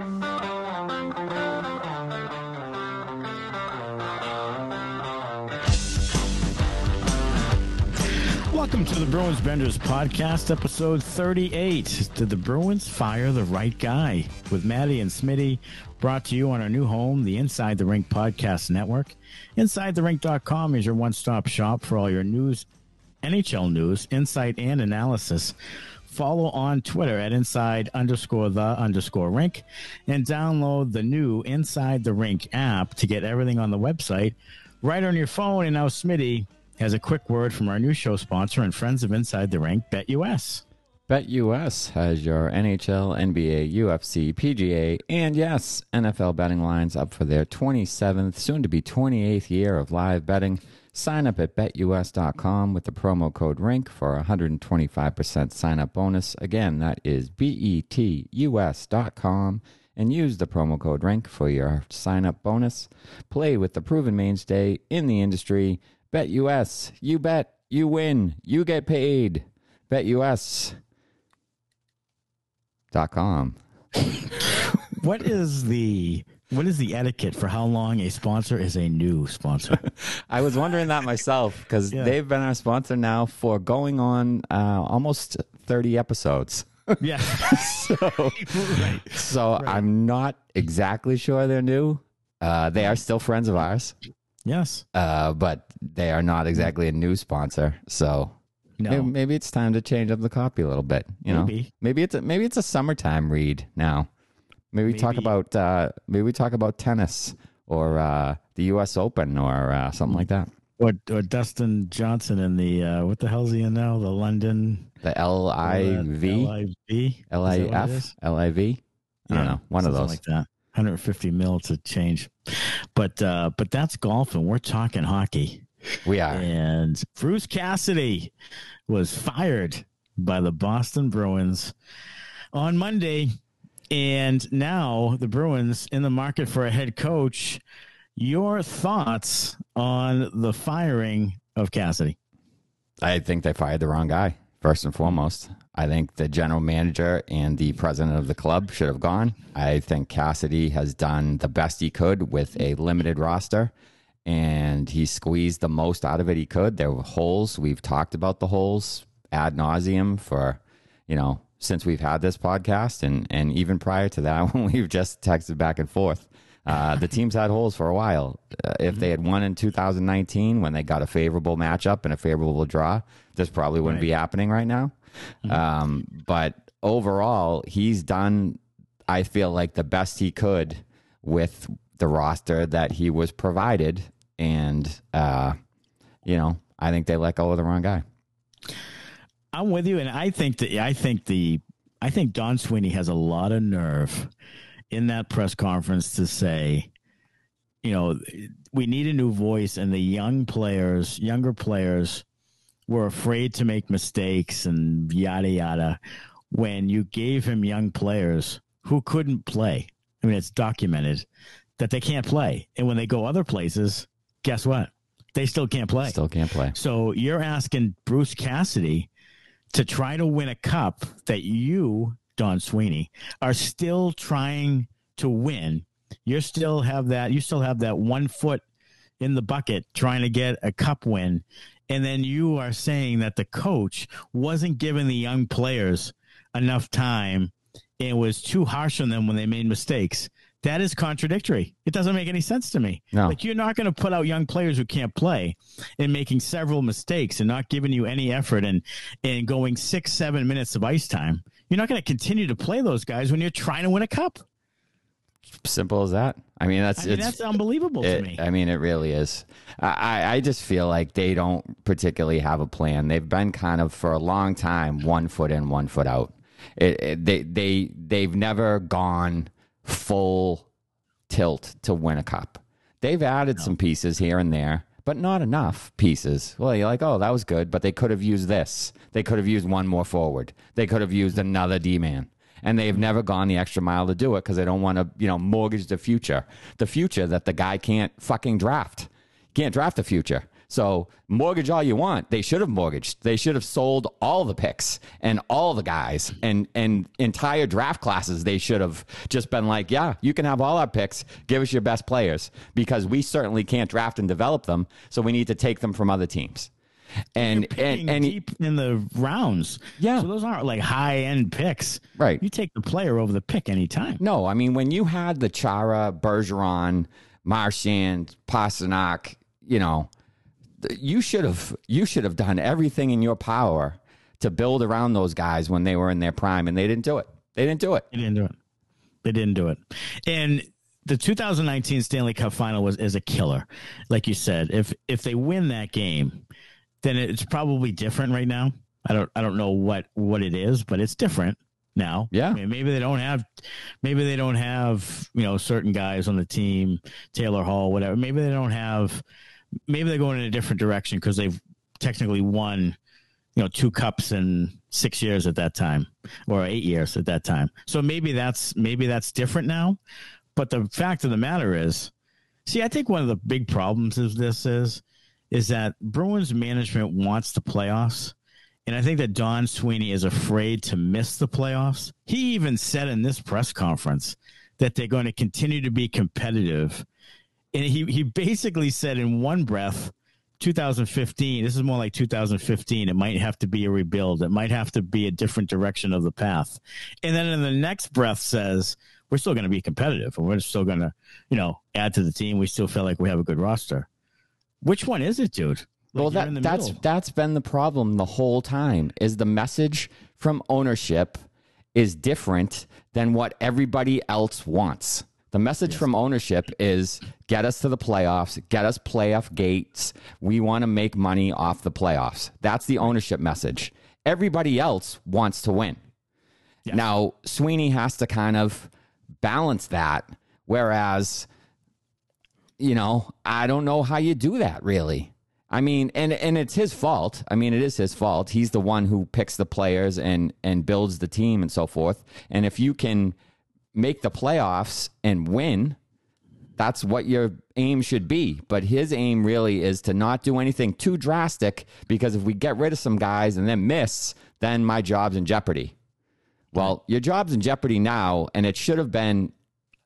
Welcome to the Bruins Benders podcast, episode 38. Did the Bruins fire the right guy? With Maddie and Smitty, brought to you on our new home, the Inside the Rink Podcast Network. InsideTheRink.com is your one stop shop for all your news, NHL news, insight, and analysis. Follow on Twitter at inside underscore the underscore rink and download the new Inside the Rink app to get everything on the website right on your phone. And now, Smitty has a quick word from our new show sponsor and friends of Inside the Rink, BetUS. BetUS has your NHL, NBA, UFC, PGA, and yes, NFL betting lines up for their 27th, soon to be 28th year of live betting. Sign up at betus.com with the promo code RINK for a 125% sign up bonus. Again, that is betus.com and use the promo code RINK for your sign up bonus. Play with the proven mainstay in the industry. Bet US. You bet. You win. You get paid. Bet US. Dot com. What is the what is the etiquette for how long a sponsor is a new sponsor? I was wondering that myself because Yeah. they've been our sponsor now for going on uh, almost 30 episodes. yeah. So, right. so I'm not exactly sure they're new. Uh, they are still friends of ours, Yes. uh, but they are not exactly a new sponsor. So No. maybe, maybe it's time to change up the copy a little bit. You know, Maybe. maybe it's a, maybe it's a summertime read now. Maybe we talk about uh, maybe we talk about tennis or uh, the U.S. Open or uh, something like that. Or, or Dustin Johnson in the uh, what the hell's he in now? The London The L I V LIV L I F L I V. I don't know. One of those. like that. 150 mil to change, but uh, but that's golf, and we're talking hockey. We are. And Bruce Cassidy was fired by the Boston Bruins on Monday. And now the Bruins in the market for a head coach. Your thoughts on the firing of Cassidy? I think they fired the wrong guy, first and foremost. I think the general manager and the president of the club should have gone. I think Cassidy has done the best he could with a limited roster, and he squeezed the most out of it he could. There were holes. We've talked about the holes ad nauseum for, you know, since we've had this podcast, and, and even prior to that, when we've just texted back and forth. Uh, the teams had holes for a while. Uh, if they had won in 2019 when they got a favorable matchup and a favorable draw, this probably wouldn't be happening right now. Um, but overall, he's done, I feel like, the best he could with the roster that he was provided. And, uh, you know, I think they let go of the wrong guy. I'm with you, and I think that I think the I think Don Sweeney has a lot of nerve in that press conference to say, you know, we need a new voice, and the young players, younger players, were afraid to make mistakes and yada yada. When you gave him young players who couldn't play, I mean, it's documented that they can't play, and when they go other places, guess what? They still can't play. Still can't play. So you're asking Bruce Cassidy to try to win a cup that you, Don Sweeney, are still trying to win. You still have that. You still have that one foot in the bucket trying to get a cup win, and then you are saying that the coach wasn't giving the young players enough time and was too harsh on them when they made mistakes. That is contradictory. It doesn't make any sense to me. No. Like you're not going to put out young players who can't play and making several mistakes and not giving you any effort and and going six seven minutes of ice time. You're not going to continue to play those guys when you're trying to win a cup. Simple as that. I mean, that's I mean, that's unbelievable to me. I mean, it really is. I, I- I just feel like they don't particularly have a plan. They've been kind of for a long time one foot in, one foot out. It, it, they they they've never gone full tilt to win a cup. They've added some pieces here and there, but not enough pieces. Well, you're like, oh, that was good, but they could have used this. They could have used one more forward. They could have used another D man. And they've mm-hmm. never gone the extra mile to do it because they don't want to, you know, mortgage the future. The future that the guy can't fucking draft. Can't draft the future. So mortgage all you want. They should have mortgaged. They should have sold all the picks and all the guys and and entire draft classes. They should have just been like, yeah, you can have all our picks. Give us your best players because we certainly can't draft and develop them. So we need to take them from other teams. And and and deep in the rounds, Yeah. So those aren't like high end picks, Right. You take the player over the pick anytime. No, I mean when you had the Chara, Bergeron, Marchand, Pastrnak, you know, you should have you should have done everything in your power to build around those guys when they were in their prime, and they didn't do it. They didn't do it. They didn't do it. They didn't do it. And the 2019 Stanley Cup final was is a killer. Like you said, if if they win that game, then it's probably different right now. I don't I don't know what what it is, but it's different now. Yeah. I mean, maybe they don't have maybe they don't have, you know, certain guys on the team, Taylor Hall, whatever. Maybe they don't have maybe they're going in a different direction because they've technically won you know two cups in six years at that time or eight years at that time. So maybe that's maybe that's different now. But the fact of the matter is see i think one of the big problems of this is is that bruins management wants the playoffs. And i think that don sweeney is afraid to miss the playoffs. He even said in this press conference that they're going to continue to be competitive and he, he basically said in one breath 2015 this is more like 2015 it might have to be a rebuild it might have to be a different direction of the path and then in the next breath says we're still going to be competitive and we're still going to you know add to the team we still feel like we have a good roster which one is it dude Like, well, that that's middle. that's been the problem the whole time. Is the message from ownership is different than what everybody else wants. The message from ownership is get us to the playoffs, get us playoff gates. We want to make money off the playoffs. That's the ownership message. Everybody else wants to win. Yes. Now, Sweeney has to kind of balance that. Whereas, you know, I don't know how you do that really. I mean, and and it's his fault. I mean, it is his fault. He's the one who picks the players and and builds the team and so forth. And if you can make the playoffs and win, that's what your aim should be. But his aim really is to not do anything too drastic because if we get rid of some guys and then miss, then my job's in jeopardy. Well, your job's in jeopardy now, and it should have been,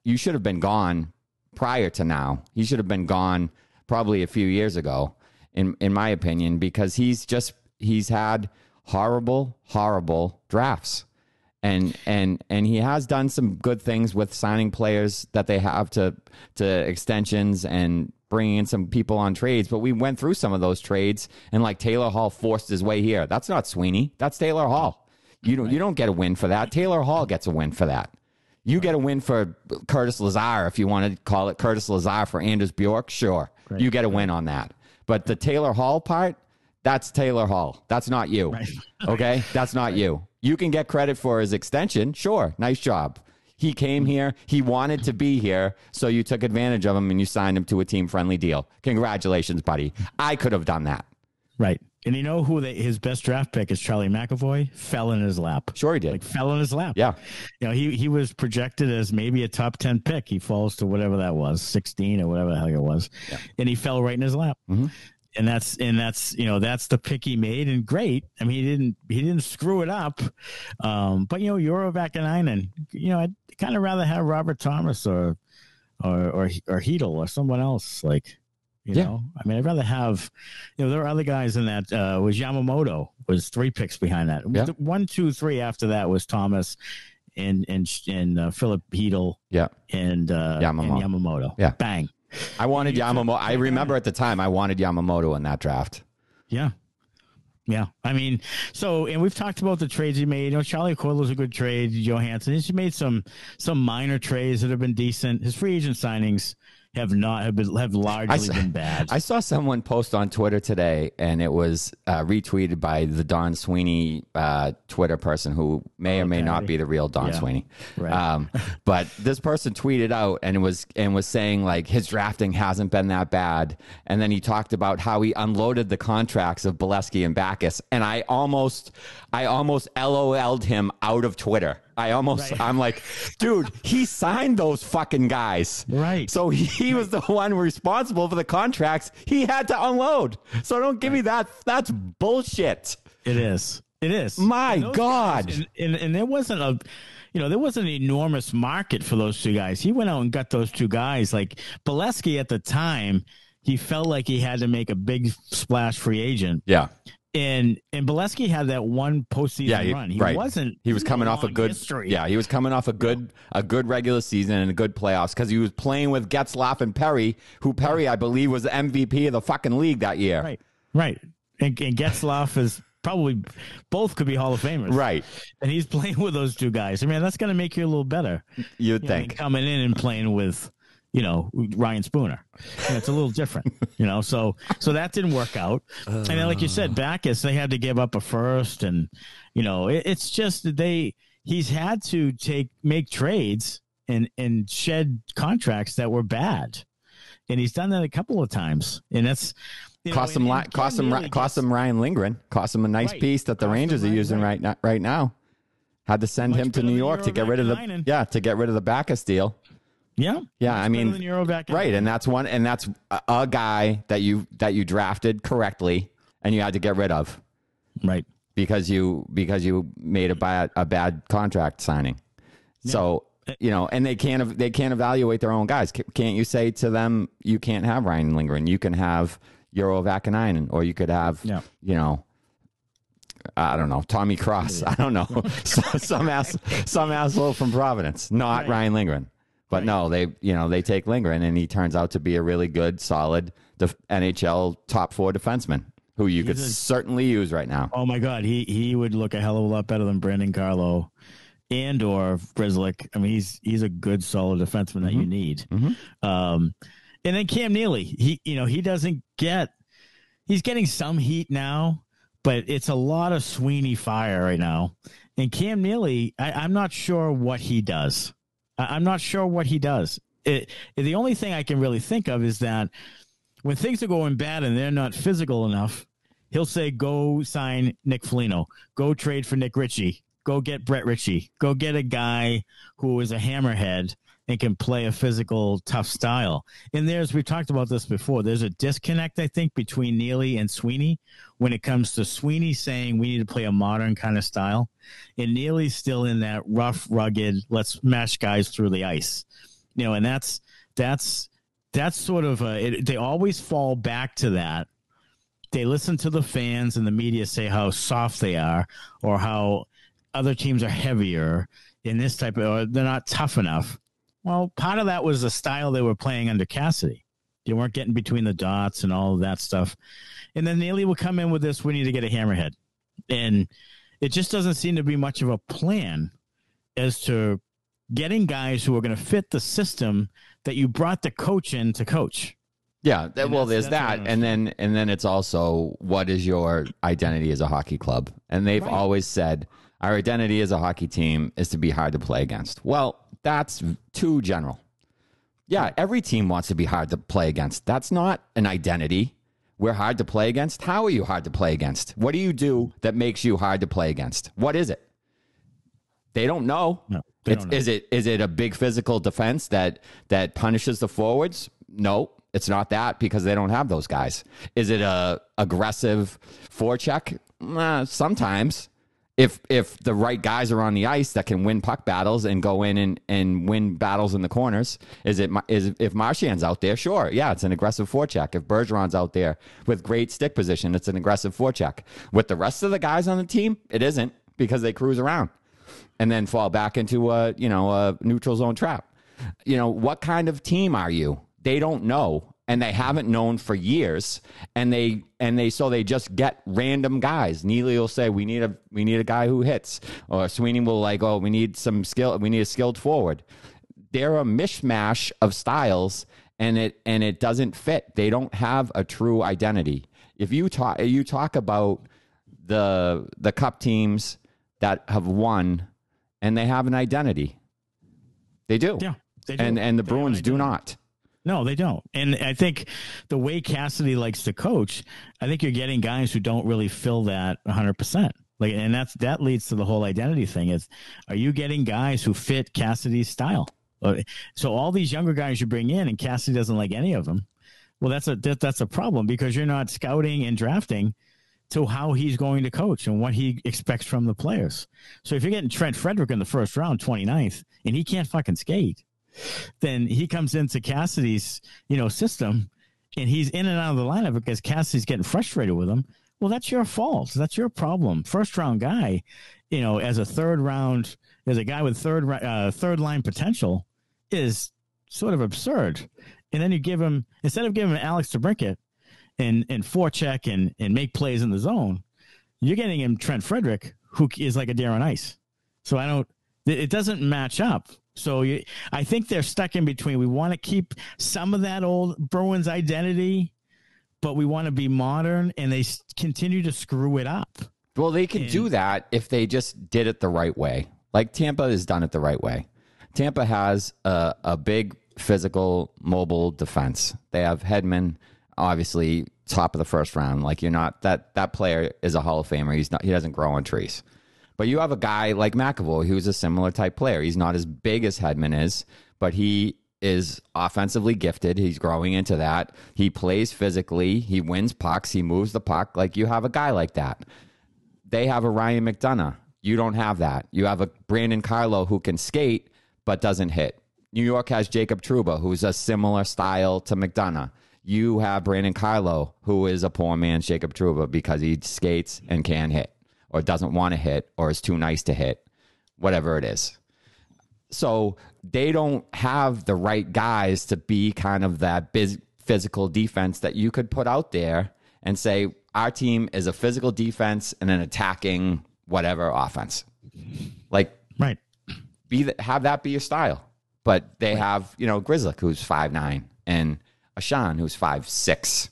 you should have been gone prior to now. He should have been gone probably a few years ago, in in my opinion, because he's just he's had horrible, horrible drafts, and and and he has done some good things with signing players that they have to to extensions and bringing in some people on trades. But we went through some of those trades, and like Taylor Hall forced his way here. That's not Sweeney. That's Taylor Hall. You don't you don't get a win for that. Taylor Hall gets a win for that. You get a win for Curtis Lazar if you want to call it Curtis Lazar for Anders Bjork. Sure, you get a win on that. But the Taylor Hall part, that's Taylor Hall. That's not you. Okay, that's not you. You can get credit for his extension. Sure, nice job. He came here. He wanted to be here, so you took advantage of him and you signed him to a team friendly deal. Congratulations, buddy. I could have done that. right and you know who they, his best draft pick is charlie mcavoy fell in his lap Sure, he did. like fell in his lap yeah. you know, he he was projected as maybe a top ten pick. He falls to whatever that was, sixteen or whatever the heck it was, and he fell right in his lap. Mhm. And that's and that's you know that's the pick he made, and great. I mean, he didn't he didn't screw it up. Um, but you know, Urho Vaakanainen, you know, I'd kind of rather have Robert Thomas or or or or Chytil or someone else like. You Yeah. know, I mean, I'd rather have, you know, there were other guys in that. Uh, was Yamamoto was three picks behind that. Yeah. One, two, three after that was Thomas and and and uh, Philip Chytil Yeah. and uh, Yamamoto. and Yamamoto. Yeah. bang. I wanted Yamamoto. I remember at the time I wanted Yamamoto in that draft. Yeah. Yeah, I mean, so and we've talked about the trades he made. You know, Charlie Coyle was a good trade. Johansson, he's made some some minor trades that have been decent. His free agent signings have not have been have largely s- been bad. I saw someone post on Twitter today, and it was uh, retweeted by the Don Sweeney uh, Twitter person who may or may not be the real Don Yeah. Sweeney. Right. Um, but this person tweeted out and was and was saying like his drafting hasn't been that bad, and then he talked about how he unloaded the contracts of Beleskey and Backes, and I almost I almost LOL'd him out of Twitter. I almost, Right. I'm like, dude, he signed those fucking guys. Right. So he was the one responsible for the contracts he had to unload. So don't give me that. That's bullshit. It is. It is. My God. guys- and, and, and there wasn't a, you know, there wasn't an enormous market for those two guys. He went out and got those two guys. Like Beleskey at the time, he felt like he had to make a big splash free agent. Yeah. And and Beleskey had that one postseason Yeah, he- run. He right. wasn't. He was coming off a good history. Yeah, he was coming off a good a good regular season and a good playoffs because he was playing with Getzlaf and Perry, who Perry I believe was the MVP of the fucking league that year. Right. Right. And, and Getzlaf is probably both could be Hall of Famers. Right. And he's playing with those two guys. I mean, that's going to make you a little better. You'd you know, think. coming in and playing with you know Ryan Spooner. Know, it's a little different, you know. So so that didn't work out. and then, like you said, uh. Backes they had to give up a first, and you know it, it's just that they he's had to take make trades and and shed contracts that were bad, and he's done that a couple of times, and that's. You know, Cost him, and- cost him, Neely cost him Ryan Lindgren. Cost him a nice Right. piece that the Cost Rangers are using right. right now. Right now, had to send Much him to New York to get rid of the Urho Vaakanainen. yeah to get rid of the Backes deal. Yeah, Yeah, I mean, right, and that's one, and that's a, a guy that you that you drafted correctly, and you had to get rid of right. because you because you made a bad a bad contract signing. So you know, and they can't they can't evaluate their own guys. Can't you say to them, you can't have Ryan Lindgren, you can have Urho Vaakanainen, or you could have Yeah. you know. I don't know Tommy Cross. I don't know some some, ass, some asshole from Providence, not Right. Ryan Lindgren. But no, they you know they take Lindgren, and he turns out to be a really good, solid def- NHL top four defenseman who you could a- certainly use right now. Oh my God, he he would look a hell of a lot better than Brandon Carlo and or Grzelcyk. I mean, he's he's a good, solid defenseman that you need. Um, and then Cam Neely, he you know he doesn't get he's getting some heat now, but it's a lot of Sweeney fire right now. And Cam Neely, I, I'm not sure what he does. I, I'm not sure what he does. It, the only thing I can really think of is that when things are going bad and they're not physical enough, he'll say, "Go sign Nick Foligno. Go trade for Nick Ritchie. Go get Brett Ritchie. Go get a guy who is a hammerhead and can play a physical, tough style." And there's we've talked about this before. There's a disconnect, I think, between Neely and Sweeney when it comes to Sweeney saying we need to play a modern kind of style, and Neely's still in that rough, rugged, let's mash guys through the ice. You know, and that's that's that's sort of a, it, they always fall back to that. They listen to the fans and the media say how soft they are or how other teams are heavier in this type of or they're not tough enough. Well part of that was the style they were playing under cassidy. They weren't getting between the dots and all of that stuff. And then Neely will come in with this we need to get a hammerhead. And it just doesn't seem to be much of a plan as to getting guys who are going to fit the system that you brought the coach in to coach Yeah, that, well, there's that, and then and then it's also what is your identity as a hockey club? And they've Right. always said our identity as a hockey team is to be hard to play against. Well, that's too general. Yeah, every team wants to be hard to play against. That's not an identity. We're hard to play against. How are you hard to play against? What do you do that makes you hard to play against? What is it? They don't know. No, they It's, don't know. Is it is it a big physical defense that that punishes the forwards? No, it's not that because they don't have those guys. Is it a aggressive forecheck? Uh, sometimes, if if the right guys are on the ice that can win puck battles and go in and, and win battles in the corners, is it is if Marchand's out there? Sure, yeah, it's an aggressive forecheck. If Bergeron's out there with great stick position, it's an aggressive forecheck. With the rest of the guys on the team, it isn't because they cruise around and then fall back into a you know a neutral zone trap. You know what kind of team are you? They don't know, and they haven't known for years, and they and they so they just get random guys. Neely will say we need a we need a guy who hits, or Sweeney will like oh we need some skill we need a skilled forward. They're a mishmash of styles, and it and it doesn't fit. They don't have a true identity. If you talk you talk about the the cup teams that have won and they have an identity. They do. Yeah, they do. And and the They Bruins do not. No, they don't. And I think the way Cassidy likes to coach, I think you're getting guys who don't really fill that 100%. Like, and that's that leads to the whole identity thing. Is are you getting guys who fit Cassidy's style? Uh, so all these younger guys you bring in, and Cassidy doesn't like any of them. Well, that's a that, that's a problem because you're not scouting and drafting to how he's going to coach and what he expects from the players. So if you're getting Trent Frederic in the first round, 29th, and he can't fucking skate, then he comes into Cassidy's, you know, system and he's in and out of the lineup because Cassidy's getting frustrated with him. Well, that's your fault. That's your problem. First round guy, you know, as a third round, as a guy with third uh, third line potential, is sort of absurd. And then you give him instead of giving him Alex DeBrincat and and forecheck and and make plays in the zone, you're getting him Trent Frederic, who is like a Darren Ice. So I don't. It doesn't match up. So you, I think they're stuck in between. We want to keep some of that old Bruins identity, but we want to be modern, and they continue to screw it up. Well, they could And- do that if they just did it the right way. Like Tampa has done it the right way. Tampa has a, a big physical, mobile defense. They have Hedman, obviously top of the first round. Like you're not that that player is a Hall of Famer. He's not. He doesn't grow on trees. But you have a guy like McAvoy who's a similar type player. He's not as big as Hedman is, but he is offensively gifted. He's growing into that. He plays physically. He wins pucks. He moves the puck. Like you have a guy like that they have a Ryan McDonagh. You don't have that. You have a Brandon Carlo who can skate but doesn't hit. New York has Jacob Trouba, who's a similar style to McDonagh. You have Brandon Carlo, who is a poor man's Jacob Trouba because he skates and can hit, or doesn't want to hit, or is too nice to hit, whatever it is. So they don't have the right guys to be kind of that biz- physical defense that you could put out there and say our team is a physical defense and an attacking whatever offense. Like Right. be the, have that be your style. But they have you know Grzelcyk who's five nine and Ashan who's five six,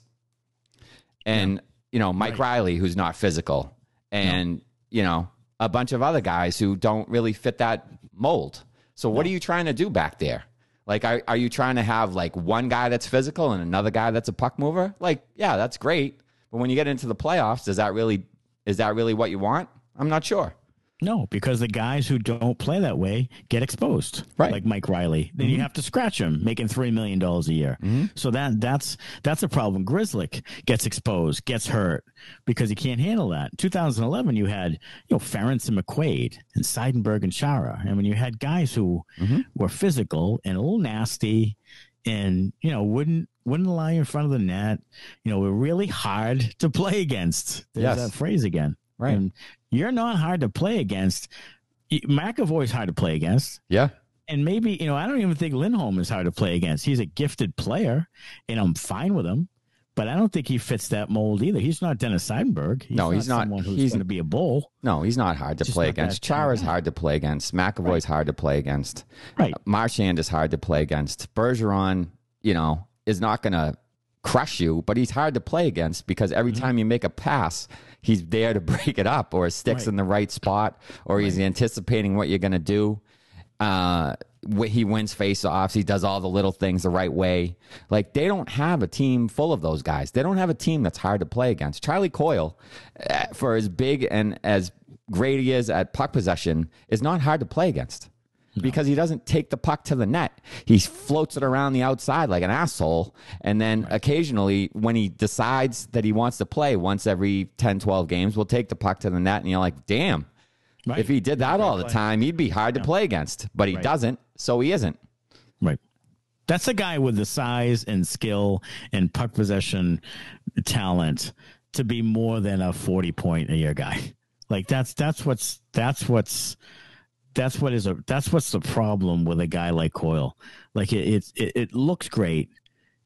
and you know Mike Reilly who's not physical, and you know a bunch of other guys who don't really fit that mold. So what are you trying to do back there? Like, are, are you trying to have like one guy that's physical and another guy that's a puck mover? Like, yeah, that's great. But when you get into the playoffs, does that really is that really what you want? I'm not sure. No, because the guys who don't play that way get exposed, Right. Like Mike Reilly. Then you mm-hmm. have to scratch him, making three million dollars a year. Mm-hmm. So that that's that's a problem. Grzelcyk gets exposed, gets hurt because he can't handle that. 2011, you had you know Ference and McQuaid and Seidenberg and Chara. I mean, you had guys who mm-hmm. were physical and a little nasty, and you know wouldn't wouldn't lie in front of the net. You know, were really hard to play against. There's Yes. that phrase again. Right. And you're not hard to play against. McAvoy's hard to play against. Yeah. And maybe, you know, I don't even think Lindholm is hard to play against. He's a gifted player, and I'm fine with him. But I don't think he fits that mold either. He's not Dennis Seidenberg. He's No, he's not. Someone who's He's- going to be a bull. No, he's not hard to play against. Chara's hard to play against. McAvoy's hard to play against. Right. Marchand is hard to play against. Bergeron, you know, is not going to crush you, but he's hard to play against because every Mm-hmm. time you make a pass, he's there to break it up or sticks Right. in the right spot or he's anticipating what you're going to do. Uh, he wins face-offs. He does all the little things the right way. Like they don't have a team full of those guys. They don't have a team that's hard to play against. Charlie Coyle, uh, for as big and as great he is at puck possession, is not hard to play against because he doesn't take the puck to the net. He floats it around the outside like an asshole. And then occasionally, when he decides that he wants to play once every 10, 12 games, we'll take the puck to the net. And you're like, damn, Right. if he did that all the time, he'd be hard to play against. But he Right. doesn't, so he isn't. Right. That's a guy with the size and skill and puck possession talent to be more than a 40 point a year guy. Like that's that's what's that's what's that's what is a that's what's the problem with a guy like Coyle. Like it it it, it looks great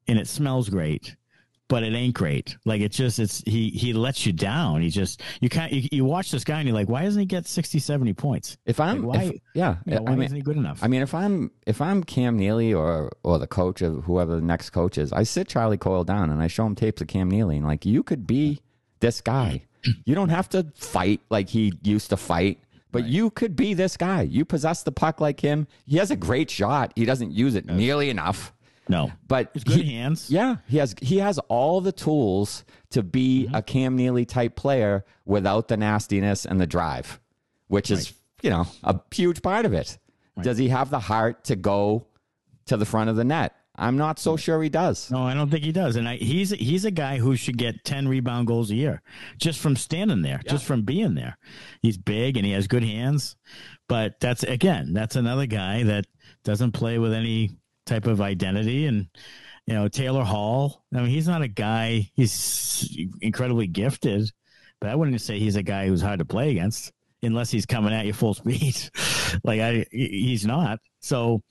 and it smells great, but it ain't great. Like it just it's he he lets you down. He just you can't you, you watch this guy and you're like, why doesn't he get 60, 70 points? If I'm, Like, why- if- yeah, You know, why I mean, isn't he good enough? I mean, if I'm if I'm Cam Neely or or the coach of whoever the next coach is, I sit Charlie Coyle down and I show him tapes of Cam Neely and like you could be this guy. You don't have to fight like he used to fight, but you could be this guy. You possess the puck like him. He has a great shot. He doesn't use it nearly enough. No, but He's good he- hands. Yeah, he has he has all the tools to be Mm-hmm. a Cam Neely type player without the nastiness and the drive, which is you know a huge part of it. Does he have the heart to go to the front of the net? I'm not so sure he does. No, I don't think he does. And I, he's he's a guy who should get ten rebound goals a year just from standing there, just from being there. He's big and he has good hands, but that's again, that's another guy that doesn't play with any type of identity. And you know, Taylor Hall. I mean, he's not a guy. He's incredibly gifted, but I wouldn't say he's a guy who's hard to play against unless he's coming at you full speed. like I, he's not. So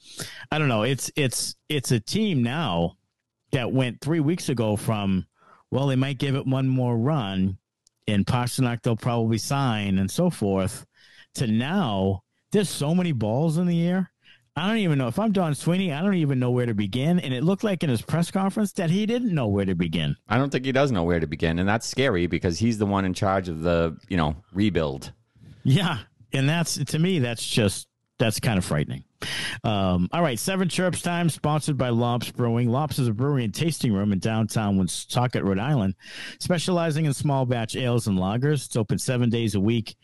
I don't know. It's it's it's a team now that went three weeks ago from well, they might give it one more run, and Pastrnak they'll probably sign and so forth. To now, there's so many balls in the air. I don't even know if I'm Don Sweeney. I don't even know where to begin. And it looked like in his press conference that he didn't know where to begin. I don't think he does know where to begin, and that's scary because he's the one in charge of the you know rebuild. Yeah, and that's to me that's just that's kind of frightening. Um, all right, seven chirps time, sponsored by Lops Brewing. Lops is a brewery and tasting room in downtown Woonsocket, Rhode Island, specializing in small batch ales and lagers. It's open seven days a week,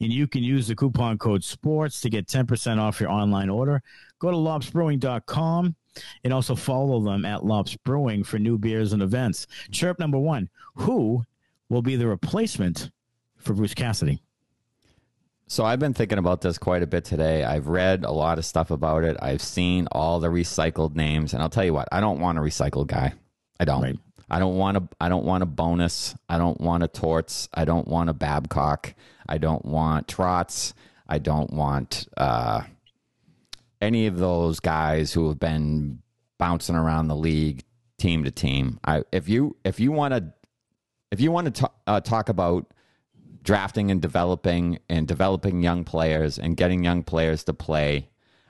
and you can use the coupon code SPORTS to get ten percent off your online order. Go to lopsbrewing.com and also follow them at Lops Brewing for new beers and events. Chirp number one: Who will be the replacement for Bruce Cassidy? So I've been thinking about this quite a bit today. I've read a lot of stuff about it. I've seen all the recycled names, and I'll tell you what, I don't want a recycled guy. I don't. Right. I don't want a. I don't want a Bowness. I don't want a Torts. I don't want a Babcock. I don't want Trotz. I don't want uh, any of those guys who have been bouncing around the league team to team. I if you if you want to if you want to uh, talk about drafting and developing and developing young players and getting young players to play,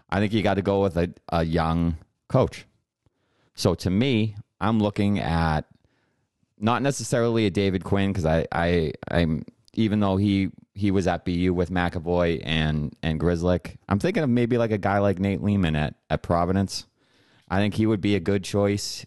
I think you got to go with a, a young coach. So to me, I'm looking at not necessarily a David Quinn because I, I I'm even though he he was at BU with McAvoy and and Grzelcyk, I'm thinking of maybe like a guy like Nate Leaman at at Providence. I think he would be a good choice.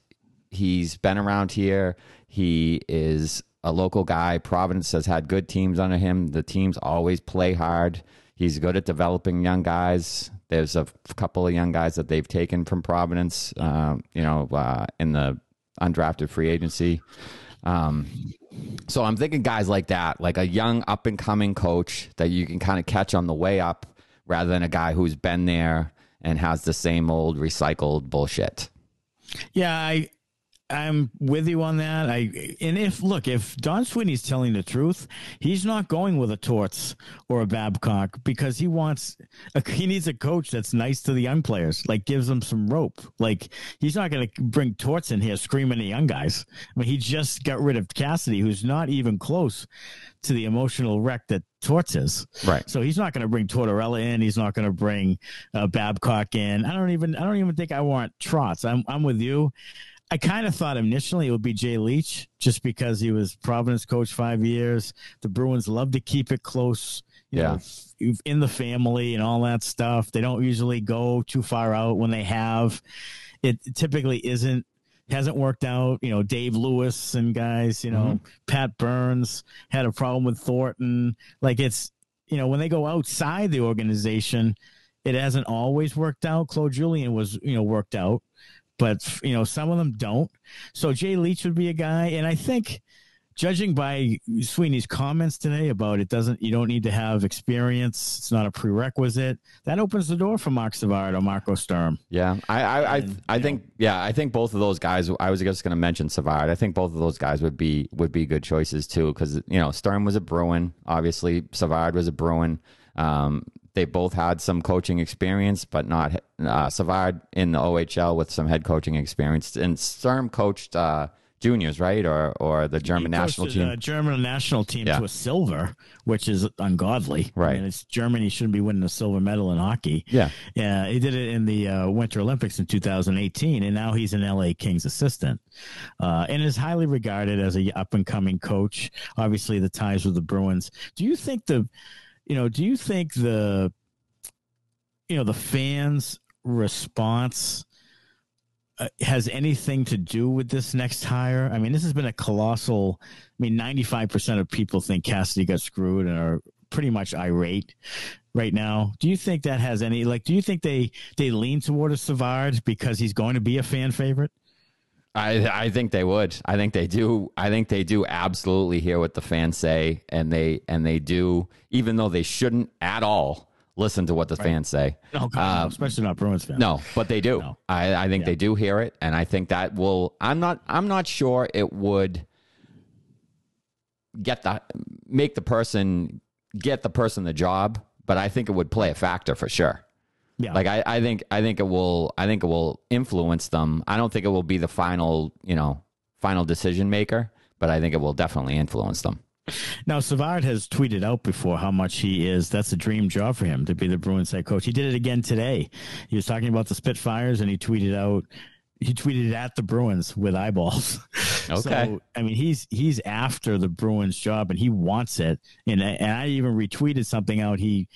He's been around here. He is a local guy. Providence has had good teams under him. The teams always play hard. He's good at developing young guys. There's a couple of young guys that they've taken from Providence, um, you know, uh, in the undrafted free agency. Um, so I'm thinking guys like that, like a young up and coming coach that you can kind of catch on the way up rather than a guy who's been there and has the same old recycled bullshit. Yeah, I I'm with you on that. I and if look, if Don Sweeney's telling the truth, he's not going with a Torts or a Babcock because he wants a, he needs a coach that's nice to the young players, like gives them some rope. Like he's not going to bring Torts in here screaming at young guys. I mean, he just got rid of Cassidy, who's not even close to the emotional wreck that Torts is. Right. So he's not going to bring Tortorella in. He's not going to bring uh, Babcock in. I don't even. I don't even think I want Trotz. I'm. I'm with you. I kind of thought initially it would be Jay Leach, just because he was Providence coach five years. The Bruins love to keep it close. You Yeah. know, in the family and all that stuff. They don't usually go too far out when they have. It typically isn't hasn't worked out. You know, Dave Lewis and guys. You know, mm-hmm. Pat Burns had a problem with Thornton. Like it's you know when they go outside the organization, it hasn't always worked out. Claude Julien was you know worked out, but you know some of them don't. So Jay Leach would be a guy, and I think judging by Sweeney's comments today about it doesn't you don't need to have experience. It's not a prerequisite. That opens the door for Marc Savard or Marco Sturm. Yeah, I I I, And, I you think yeah, I think both of those guys. I was just going to mention Savard. I think both of those guys would be would be good choices too because you know Sturm was a Bruin, obviously Savard was a Bruin. Um, they both had some coaching experience, but not uh, Savard in the OHL with some head coaching experience, and Sturm coached uh, juniors, right, or or the German national team. the German national team Yeah. to a silver, which is ungodly. I Right. mean, it's Germany shouldn't be winning a silver medal in hockey. yeah, Yeah, he did it in the uh, Winter Olympics in 2018, and now he's an LA Kings assistant, uh, and is highly regarded as a up and coming coach. Obviously, the ties with the Bruins. Do you think the, you know, do you think the, you know, the fans' response uh, has anything to do with this next hire? I mean, this has been a colossal. I mean, ninety five percent of people think Cassidy got screwed and are pretty much irate right now. Do you think that has any like? Do you think they they lean toward a Savard because he's going to be a fan favorite? I I think they would. I think they do. I think they do absolutely hear what the fans say, and they and they do, even though they shouldn't at all listen to what the right. fans say. No, no, um, especially not Bruins fans. No, but they do. No. I, I think yeah. they do hear it, and I think that will. I'm not. I'm not sure it would get the make the person get the person the job, but I think it would play a factor for sure. Yeah. Like I, I think I think it will I think it will influence them. I don't think it will be the final, you know, final decision maker, but I think it will definitely influence them. Now Savard has tweeted out before how much he is. That's a dream job for him to be the Bruins head coach. He did it again today. He was talking about the Spitfires and he tweeted out he tweeted at the Bruins with eyeballs. Okay. So, I mean, he's he's after the Bruins job and he wants it. And and I even retweeted something out he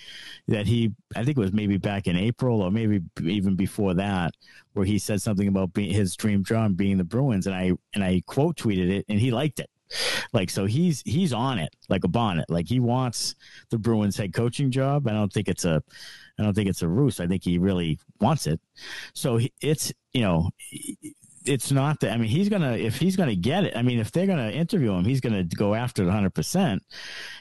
that he I think it was maybe back in April or maybe even before that where he said something about being, his dream job being the Bruins and I and I quote tweeted it and he liked it. Like so he's he's on it like a bonnet. Like he wants the Bruins head coaching job. I don't think it's a I don't think it's a ruse. I think he really wants it. So it's you know it's not that. I mean, he's gonna if he's gonna get it. I mean, if they're gonna interview him, he's gonna go after it 100. percent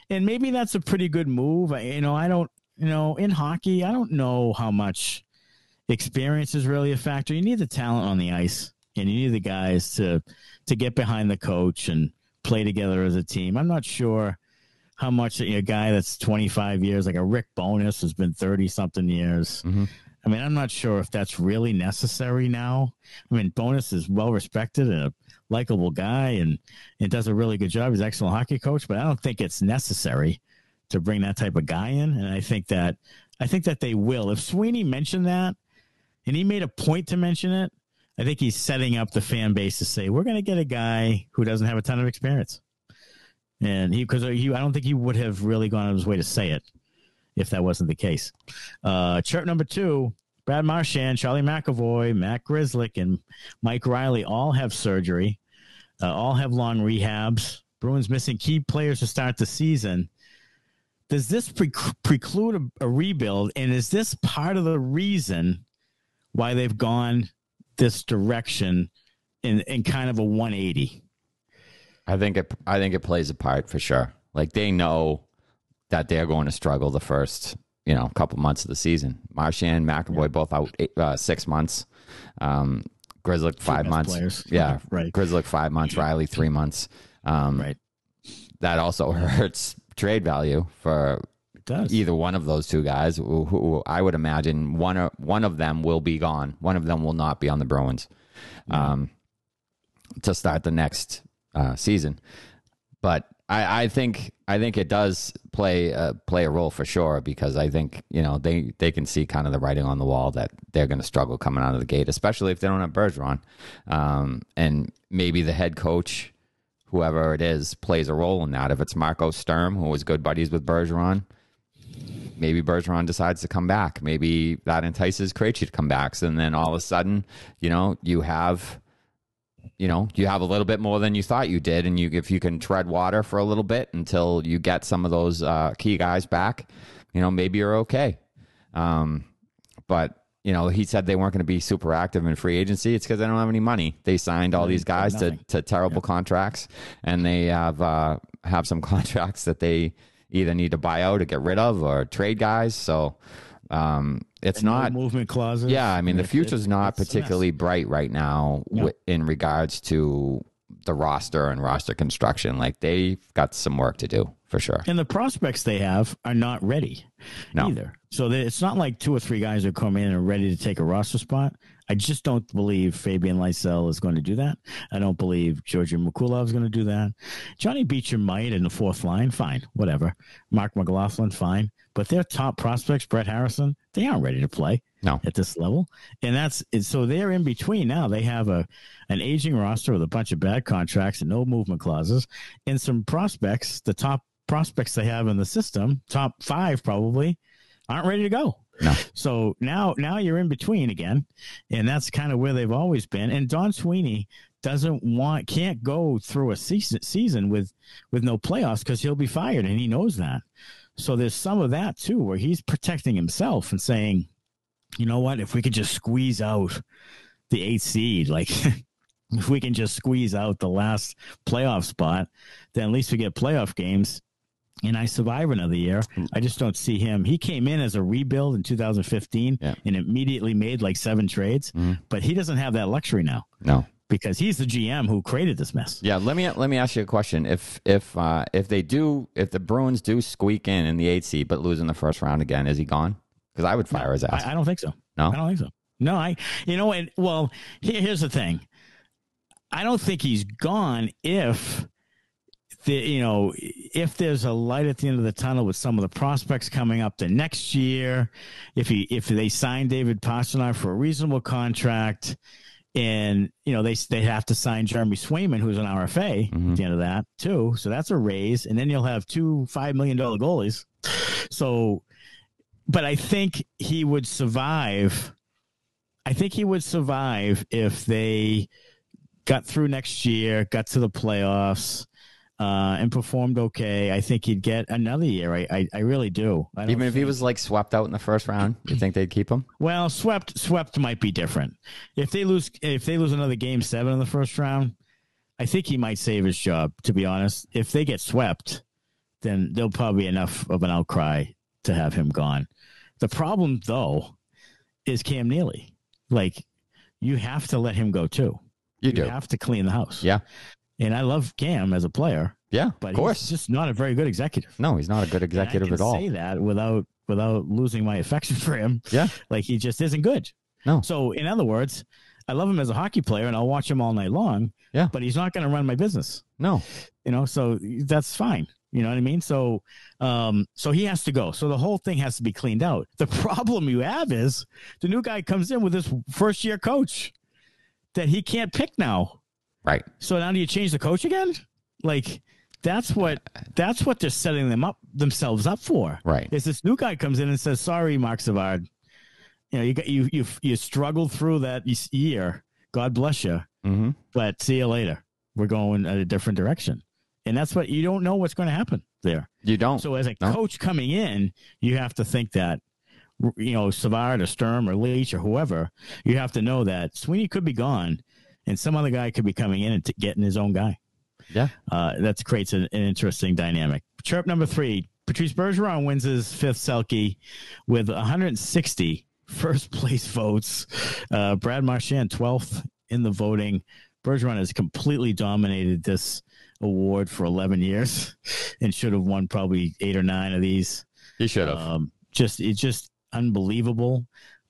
And maybe that's a pretty good move. You know, I don't. You know, in hockey, I don't know how much experience is really a factor. You need the talent on the ice, and you need the guys to to get behind the coach and play together as a team. I'm not sure how much a guy that's 25 years, like a Rick Bowness, has been 30 something years. Mm-hmm. I mean, I'm not sure if that's really necessary now. I mean, Bowness is well respected and a likable guy and, and does a really good job. He's an excellent hockey coach, but I don't think it's necessary to bring that type of guy in. And I think that I think that they will. If Sweeney mentioned that and he made a point to mention it, I think he's setting up the fan base to say, we're going to get a guy who doesn't have a ton of experience. And he, because he, I don't think he would have really gone out of his way to say it if that wasn't the case. Uh, chart number two Brad Marchand, Charlie McAvoy, Matt Grzelcyk, and Mike Reilly all have surgery, uh, all have long rehabs. Bruins missing key players to start the season. Does this pre- preclude a, a rebuild? And is this part of the reason why they've gone this direction in, in kind of a 180? I think it. I think it plays a part for sure. Like they know that they're going to struggle the first, you know, couple months of the season. Marchand, McAvoy, yeah. both out eight, uh, six months. Um, five months. Players. Yeah, right. Grzelcyk five months. Reilly three months. Um, right. That also hurts trade value for either one of those two guys. Who, who, I would imagine one of one of them will be gone. One of them will not be on the Bruins um, to start the next uh, season. But I, I think I think it does play uh, play a role for sure because I think you know they they can see kind of the writing on the wall that they're going to struggle coming out of the gate, especially if they don't have Bergeron, um, and maybe the head coach, whoever it is, plays a role in that. If it's Marco Sturm, who was good buddies with Bergeron, maybe Bergeron decides to come back. Maybe that entices Krejci to come back. So, and then all of a sudden, you know, you have you know you have a little bit more than you thought you did. And you if you can tread water for a little bit until you get some of those uh, key guys back you know maybe you're okay. Um, but you know he said they weren't going to be super active in free agency. It's because they don't have any money. They signed all these guys to, to terrible contracts. And they have uh, have some contracts that they either need to buy out or get rid of or trade guys so um, it's and not movement clauses. Yeah, I mean the future's it, not particularly bright right now w- in regards to the roster and roster construction. Like they've got some work to do for sure. And the prospects they have are not ready no. either. So it's not like two or three guys are coming in and ready to take a roster spot. I just don't believe Fabian Lysell is going to do that. I don't believe Georgi Merkulov is going to do that. Johnny Beecher might in the fourth line, fine, whatever. Marc McLaughlin, fine. But their top prospects, Brett Harrison, they aren't ready to play no. at this level. And that's so they're in between now. They have a an aging roster with a bunch of bad contracts and no movement clauses, and some prospects, the top prospects they have in the system, top five probably, aren't ready to go. No. So now now you're in between again, and that's kind of where they've always been. And Don Sweeney doesn't want can't go through a season season with with no playoffs because he'll be fired, and he knows that. So there's some of that too, where he's protecting himself and saying, you know what, if we could just squeeze out the eighth seed, like if we can just squeeze out the last playoff spot, then at least we get playoff games and I survive another year. I just don't see him. He came in as a rebuild in 2015 Yeah. and immediately made like seven trades, Mhm. but he doesn't have that luxury now No. because he's the GM who created this mess. Yeah, let me let me ask you a question. If if uh, if they do if the Bruins do squeak in in the eighth seed but lose in the first round again, is he gone? Because I would fire his ass. I, I don't think so. No? I don't think so. No, I, you know, and well, here, here's the thing. I don't think he's gone if the, you know, if there's a light at the end of the tunnel with some of the prospects coming up the next year, if he, if they sign David Pastrnak for a reasonable contract and, you know, they, they have to sign Jeremy Swayman, who's an RFA Mhm. at the end of that too. So that's a raise. And then you'll have two $5 million goalies. So, but I think he would survive. I think he would survive if they got through next year, got to the playoffs, uh, and performed okay. I think he'd get another year. I, I, I really do. I Even if he was like swept out in the first round, you think they'd keep him? well, swept, swept might be different. If they lose, if they lose another game seven in the first round, I think he might save his job. To be honest, if they get swept, then there'll probably be enough of an outcry to have him gone. The problem, though, is Cam Neely. Like, you have to let him go too. You do. have to clean the house. Yeah. And I love Cam as a player, Yeah, but of course. he's just not a very good executive. no, he's not a good executive at all. Say that without without losing my affection for him. Yeah. like he just isn't good. No. So in other words, I love him as a hockey player, and I'll watch him all night long. Yeah. But he's not going to run my business. No. You know, so that's fine. You know what I mean? So, um, so he has to go. So the whole thing has to be cleaned out. The problem you have is the new guy comes in with this first year coach that he can't pick now. Right. So now do you change the coach again? Like that's what that's what they're setting them up themselves up for. Right. Is this new guy comes in and says, "Sorry, Marc Savard, you know you got you you you struggled through that year. God bless you, Mm-hmm. but see you later. We're going a different direction." And that's what you don't know what's going to happen there. You don't. So as a No. coach coming in, you have to think that you know Savard or Sturm or Leach or whoever, you have to know that Sweeney could be gone, and some other guy could be coming in and t- getting his own guy. yeah. Uh, that creates an, an interesting dynamic. Chirp number three: Patrice Bergeron wins his fifth Selke with 160 first place votes. Uh, Brad Marchand 12th in the voting. Bergeron has completely dominated this award for 11 years and should have won probably eight or nine of these. He should have. Um, just it's just unbelievable.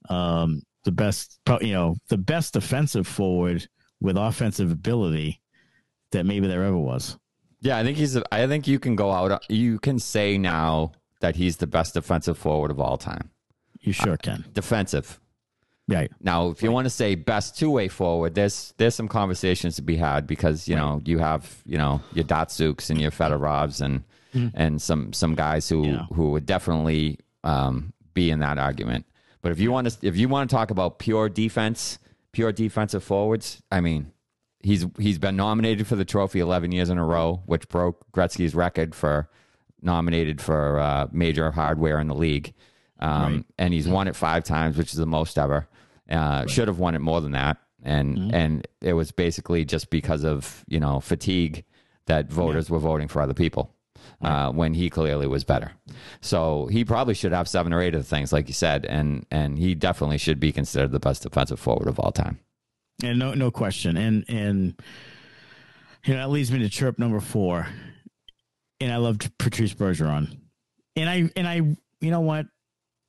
Um, the best, you know, the best defensive forward with offensive ability that maybe there ever was. yeah, I think he's. I think you can go out. You can say now that he's the best defensive forward of all time. You sure can. Defensive. Right. Now, if you want to say best two way forward, there's there's some conversations to be had because you know you have you know your Datsuks and your Fedorovs and and some some guys who Yeah. who would definitely um, be in that argument. But if you want to if you want to talk about pure defense, pure defensive forwards, I mean, he's he's been nominated for the trophy 11 years in a row, which broke Gretzky's record for nominated for uh, major hardware in the league. Um, Right. And he's won it five times, which is the most ever. Uh, Should have won it more than that, and and it was basically just because of you know fatigue that voters were voting for other people. Uh, when he clearly was better, so he probably should have seven or eight of the things, like you said, and and he definitely should be considered the best defensive forward of all time. And no, no question. And and you know that leads me to chirp number four. And I loved Patrice Bergeron. And I and I, you know what?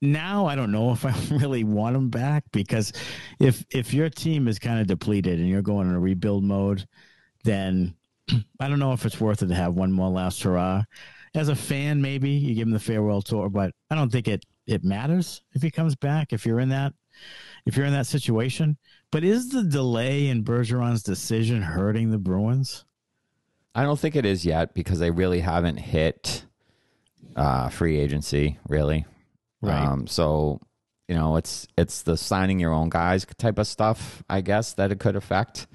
Now I don't know if I really want him back because if if your team is kind of depleted and you're going in a rebuild mode, then I don't know if it's worth it to have one more last hurrah. As a fan, maybe you give him the farewell tour, but I don't think it it matters if he comes back. If you're in that if you're in that situation, but is the delay in Bergeron's decision hurting the Bruins? I don't think it is yet because they really haven't hit uh, free agency, really. Right. Um, so you know, it's it's the signing your own guys type of stuff, I guess, that it could affect.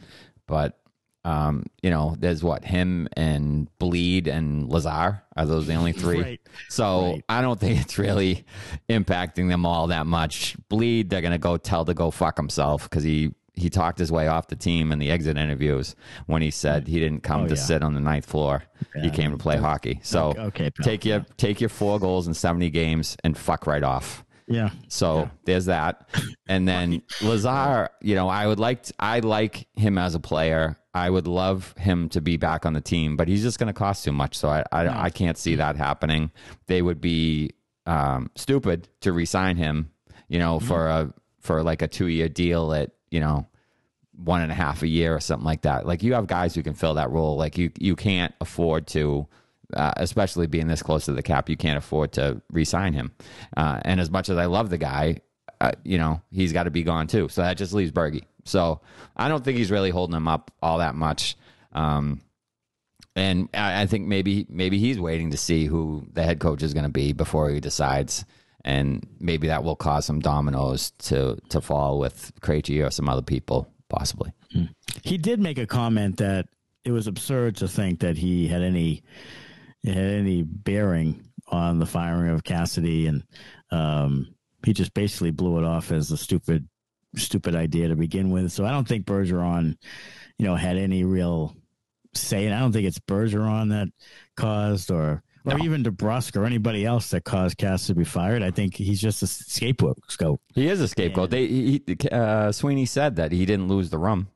But um, you know, there's what him and Blidh and Lazar are those the only three. Right. So Right. I don't think it's really impacting them all that much. Blidh, they're gonna go tell to go fuck himself because he he talked his way off the team in the exit interviews when he said he didn't come Oh, to yeah. sit on the ninth floor. he came to play hockey. So Okay, okay, take your take your four goals in seventy games and fuck right off. Yeah. So there's that. And then Lazar, you know, I would like to, I like him as a player. I would love him to be back on the team, but he's just going to cost too much. So I, I, I can't see that happening. They would be um, stupid to resign him, you know, for a for like a two year deal at you know one and a half a year or something like that. Like you have guys who can fill that role. Like you you can't afford to, uh, especially being this close to the cap, you can't afford to re-sign him. Uh, and as much as I love the guy, uh, you know he's got to be gone too. So that just leaves Bergie. So I don't think he's really holding him up all that much. Um, and I, I think maybe maybe he's waiting to see who the head coach is going to be before he decides. And maybe that will cause some dominoes to to fall with Krejci or some other people, possibly. He did make a comment that it was absurd to think that he had any had any bearing on the firing of Cassidy, and um, he just basically blew it off as a stupid, stupid idea to begin with. So I don't think Bergeron, you know, had any real say. And I don't think it's Bergeron that caused or. Or even DeBrusk or anybody else that caused Cass to be fired. I think he's just a scapegoat. He is a scapegoat. They he, he- uh, Sweeney said that he didn't lose the rum.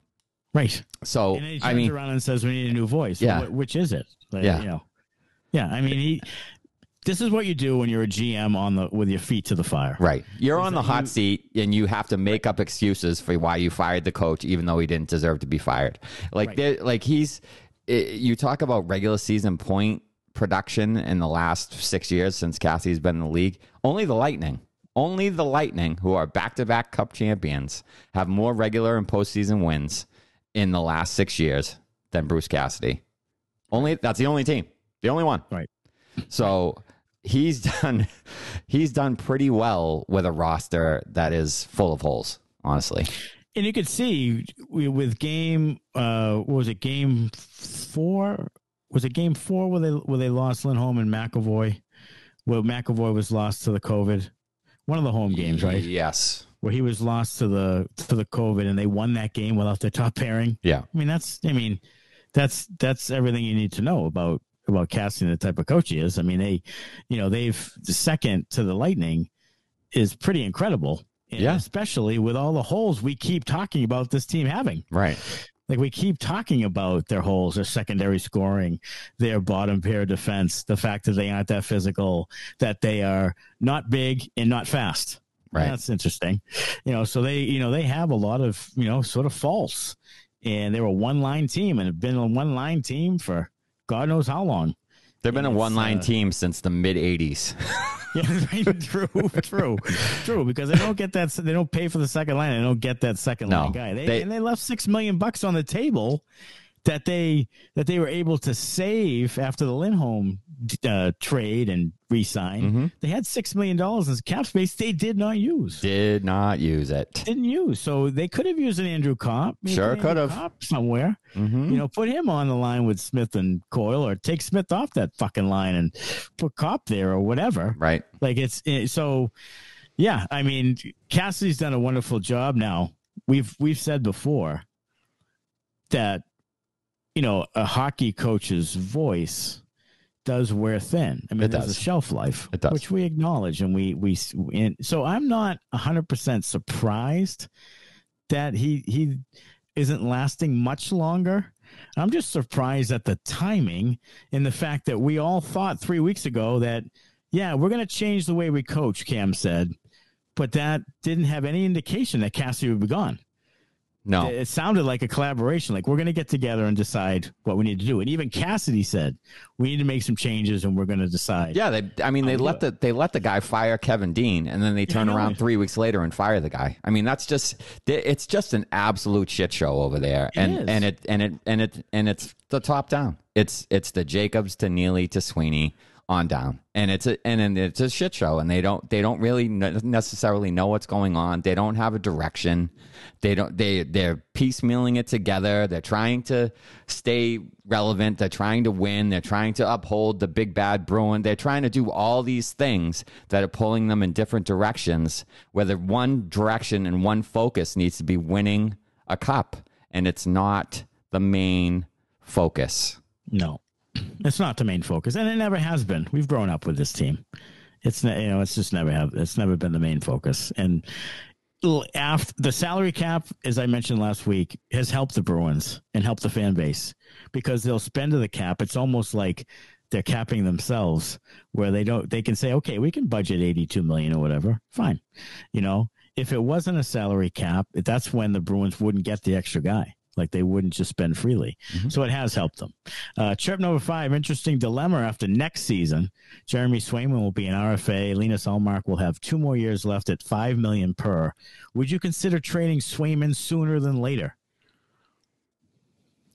Right. So And he turns I mean, around and says, "We need a new voice." Yeah. Wh- which is it? Like, Yeah. you know. Yeah. I mean, he. This is what you do when you're a GM on the with your feet to the fire. right? You're on the hot you- seat, and you have to make up excuses for why you fired the coach, even though he didn't deserve to be fired. Like Right. there- like he's. i you talk about regular season point production in the last six years since Cassie's been in the league. Only the Lightning. Only the Lightning, who are back to back cup champions, have more regular and postseason wins in the last six years than Bruce Cassidy. Only that's the only team. The only one. Right. So he's done he's done pretty well with a roster that is full of holes, honestly. And you could see with game, uh, what was it game four? Was it game four where they where they lost Lindholm and McAvoy? Where McAvoy was lost to the COVID. One of the home games, right? Yes. Where he was lost to the to the COVID, and they won that game without their top pairing. Yeah. I mean, that's I mean, that's that's everything you need to know about about casting the type of coach he is. I mean, they, you know, they've the second to the Lightning is pretty incredible. Yeah. especially with all the holes we keep talking about this team having. Right. Like we keep talking about their holes, their secondary scoring, their bottom pair defense, the fact that they aren't that physical, that they are not big and not fast. Right. That's interesting. You know, so they, you know, they have a lot of, you know, sort of faults. And they were a one line team and have been a one line team for God knows how long. They've been a one line uh, team since the mid eighties. Yeah, right. true, true, true. Because they don't get that, they don't pay for the second line. They don't get that second No, line guy. They, they- and they left six million bucks on the table that they that they were able to save after the Lindholm uh, trade and re-sign. Mm-hmm. They had six million dollars in cap space. They did not use. Did not use it. Didn't use. So they could have used an Andrew Copp. Sure could have. Somewhere. Mhm. You know, put him on the line with Smith and Coyle, or take Smith off that fucking line and put Copp there, or whatever. Right. Like it's it, so. Yeah, I mean, Cassidy's done a wonderful job. Now we've we've said before that you know a hockey coach's voice does wear thin. I mean, It there's does. a shelf life, It does. which we acknowledge, and we we and so I'm not hundred percent surprised that he he isn't lasting much longer. I'm just surprised at the timing and the fact that we all thought three weeks ago that yeah we're going to change the way we coach. Cam said, but that didn't have any indication that Cassie would be gone No. it sounded like a collaboration. Like we're going to get together and decide what we need to do. And even Cassidy said we need to make some changes and we're going to decide. Yeah, they. I mean, they let the they let the guy fire Kevin Dean, and then they turn know. around three weeks later and fire the guy. I mean, that's just it's just an absolute shit show over there, and is. and it and it and it and it's the top down. It's it's the Jacobs to Neely to Sweeney on down. And it's a and, and it's a shit show and they don't they don't really necessarily know what's going on. They don't have a direction. They don't they they're piecemealing it together. They're trying to stay relevant. They're trying to win. They're trying to uphold the big bad bruin. They're trying to do all these things that are pulling them in different directions whether one direction and one focus needs to be winning a cup and it's not the main focus. No it's not the main focus, and it never has been. We've grown up with this team. It's you know, it's just never have. It's never been the main focus. And after the salary cap, as I mentioned last week, has helped the Bruins and helped the fan base because they'll spend to the cap. It's almost like they're capping themselves, where they don't. They can say, okay, we can budget eighty-two million or whatever. Fine, you know. If it wasn't a salary cap, that's when the Bruins wouldn't get the extra guy like they wouldn't just spend freely. Mm-hmm. So it has helped them. Uh, trip number five, interesting dilemma after next season. Jeremy Swayman will be an RFA. Linus Ullmark will have two more years left at five million per. Would you consider trading Swayman sooner than later?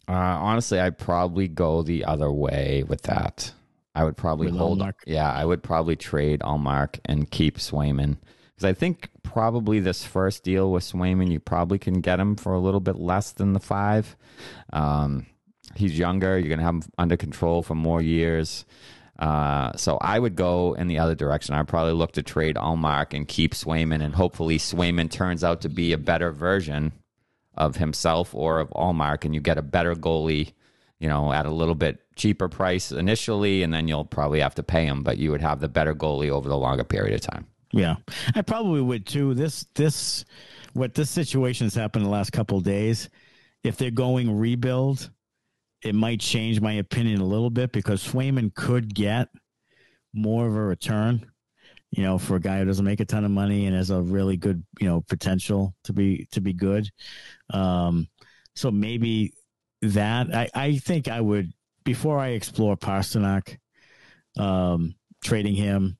Uh, honestly, I'd probably go the other way with that. I would probably with hold. Ullmark? Yeah, I would probably trade Ullmark and keep Swayman because I think probably this first deal with Swayman, you probably can get him for a little bit less than the five. Um, he's younger. You're going to have him under control for more years. Uh, so I would go in the other direction. I'd probably look to trade Ullmark and keep Swayman, and hopefully Swayman turns out to be a better version of himself or of Ullmark, and you get a better goalie, you know, at a little bit cheaper price initially, and then you'll probably have to pay him, but you would have the better goalie over the longer period of time. Yeah, I probably would too. This this what this situation has happened the last couple days. If they're going rebuild, it might change my opinion a little bit because Swayman could get more of a return. You know, for a guy who doesn't make a ton of money and has a really good, you know, potential to be to be good. Um, so maybe that I, I think I would before I explore Pastrnak, um, trading him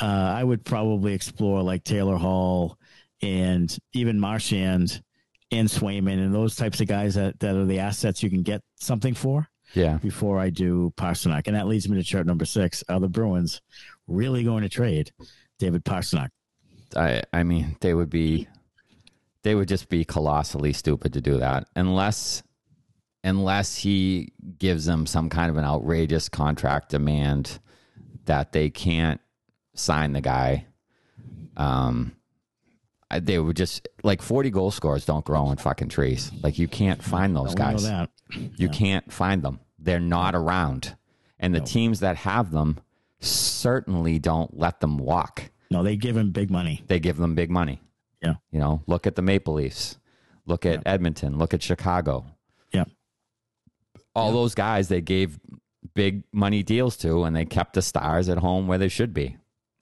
uh, I would probably explore like Taylor Hall and even Marchand and Swayman and those types of guys that, that are the assets you can get something for. Yeah. Before I do Pastrnak. And that leads me to chart number six. Are the Bruins really going to trade David Pastrnak? I I mean, they would be they would just be colossally stupid to do that unless unless he gives them some kind of an outrageous contract demand that they can't sign the guy. Um, they would just like 40 goal scorers don't grow in fucking trees. Like you can't find those guys. You can't find them. They're not around. And the no. teams that have them certainly don't let them walk. No, they give them big money. They give them big money. Yeah. You know, look at the Maple Leafs. Look at yeah. Edmonton. Look at Chicago. Yeah. All yeah. those guys they gave big money deals to and they kept the stars at home where they should be.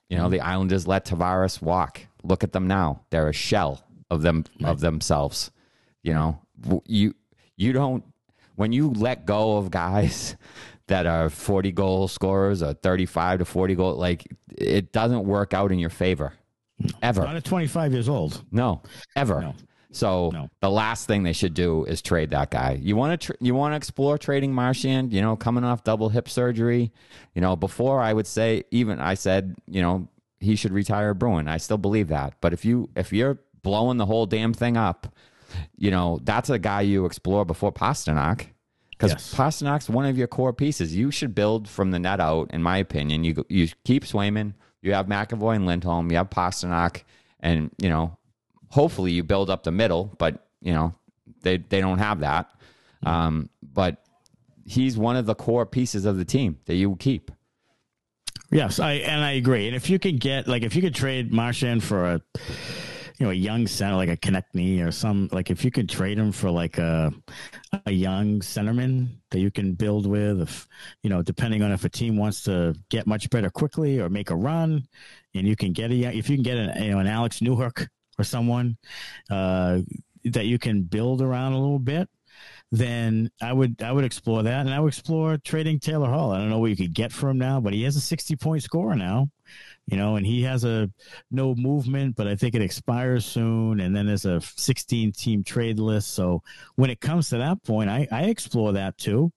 You know, mm-hmm. the Islanders let Tavares walk. Look at them now; they're a shell of them right. of themselves. You know, you you don't when you let go of guys that are 40 goal scorers or 35 to 40 goal like it doesn't work out in your favor ever not at 25 years old no ever no. So no. the last thing they should do is trade that guy. You want to tr- you want to explore trading Marchand, you know, coming off double hip surgery. You know, before I would say even I said, you know, he should retire Bruin. I still believe that. But if you if you're blowing the whole damn thing up, you know, that's a guy you explore before Pastrnak. Because yes. Pastrnak's one of your core pieces. You should build from the net out, in my opinion. You you keep Swayman, you have McAvoy and Lindholm, you have Pastrnak, and you know hopefully you build up the middle, but you know they they don't have that. Um, but he's one of the core pieces of the team that you keep. Yes, I and I agree. And if you could get like if you could trade Marchand for a you know a young center like a Konecny or some like if you could trade him for like a a young centerman that you can build with if you know depending on if a team wants to get much better quickly or make a run and you can get a if you can get an you know an Alex Newhook or someone uh, that you can build around a little bit, then I would I would explore that, and I would explore trading Taylor Hall. I don't know what you could get for him now, but he has a sixty point score now, you know, and he has a no movement, but I think it expires soon, and then there's a sixteen team trade list. So when it comes to that point, I, I explore that too.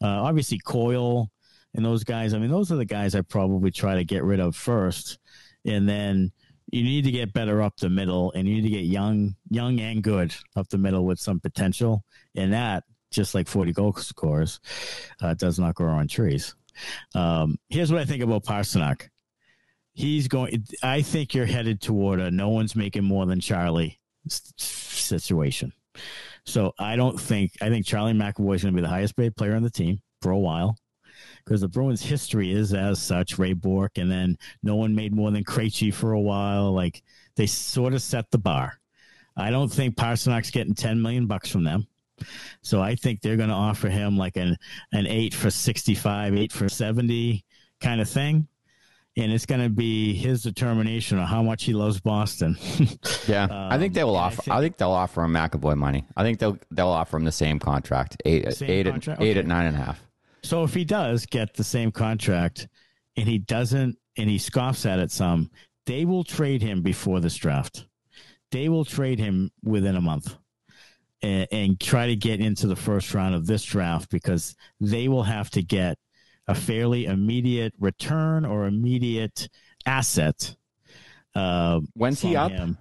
Uh, obviously, Coyle and those guys. I mean, those are the guys I probably try to get rid of first, and then you need to get better up the middle, and you need to get young, young and good up the middle with some potential. And that, just like forty goal scores, uh, does not grow on trees. Um, here's what I think about Pastrnak. He's going. I think you're headed toward a no one's making more than Charlie situation. So I don't think I think Charlie McAvoy is going to be the highest paid player on the team for a while because the Bruins' history is as such. Ray Bourque, and then no one made more than Krejci for a while. Like they sort of set the bar. I don't think Pastrnak's getting ten million bucks from them. So I think they're going to offer him like an an eight for sixty five, eight for seventy kind of thing and it's going to be his determination on how much he loves Boston. yeah, um, I think they will offer. I think, I think, they'll offer him McAvoy money. I think they'll they'll offer him the same contract, eight same eight contract? At, okay. eight at nine and a half. So if he does get the same contract, and he doesn't, and he scoffs at it some, they will trade him before this draft. They will trade him within a month. And, and try to get into the first round of this draft because they will have to get a fairly immediate return or immediate asset. Uh, When's he up? Him.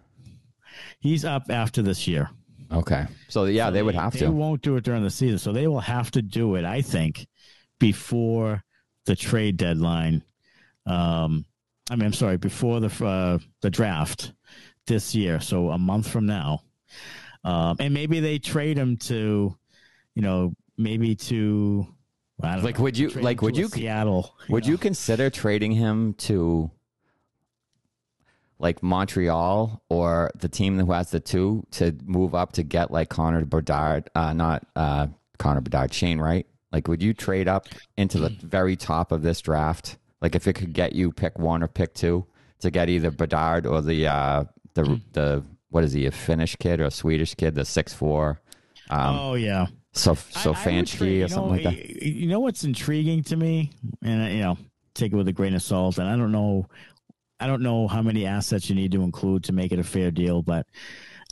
He's up after this year. Okay. So yeah, so they, they, would have they to. They won't do it during the season, so they will have to do it. I think before the trade deadline. Um, I mean, I'm sorry, before the uh, the draft this year, so a month from now, um, and maybe they trade him to, you know, maybe to like, know, would you like would you Seattle? You would know? you consider trading him to like Montreal or the team who has the two to move up to get like Connor Bedard, uh, not uh, Connor Bedard, Shane Wright? Like, would you trade up into the very top of this draft? Like, if it could get you pick one or pick two to get either Bedard or the uh, the the what is he a Finnish kid or a Swedish kid, the six four? Um, oh yeah, so so Fanchi or something know, like that. You know what's intriguing to me, and you know, take it with a grain of salt. And I don't know, I don't know how many assets you need to include to make it a fair deal, but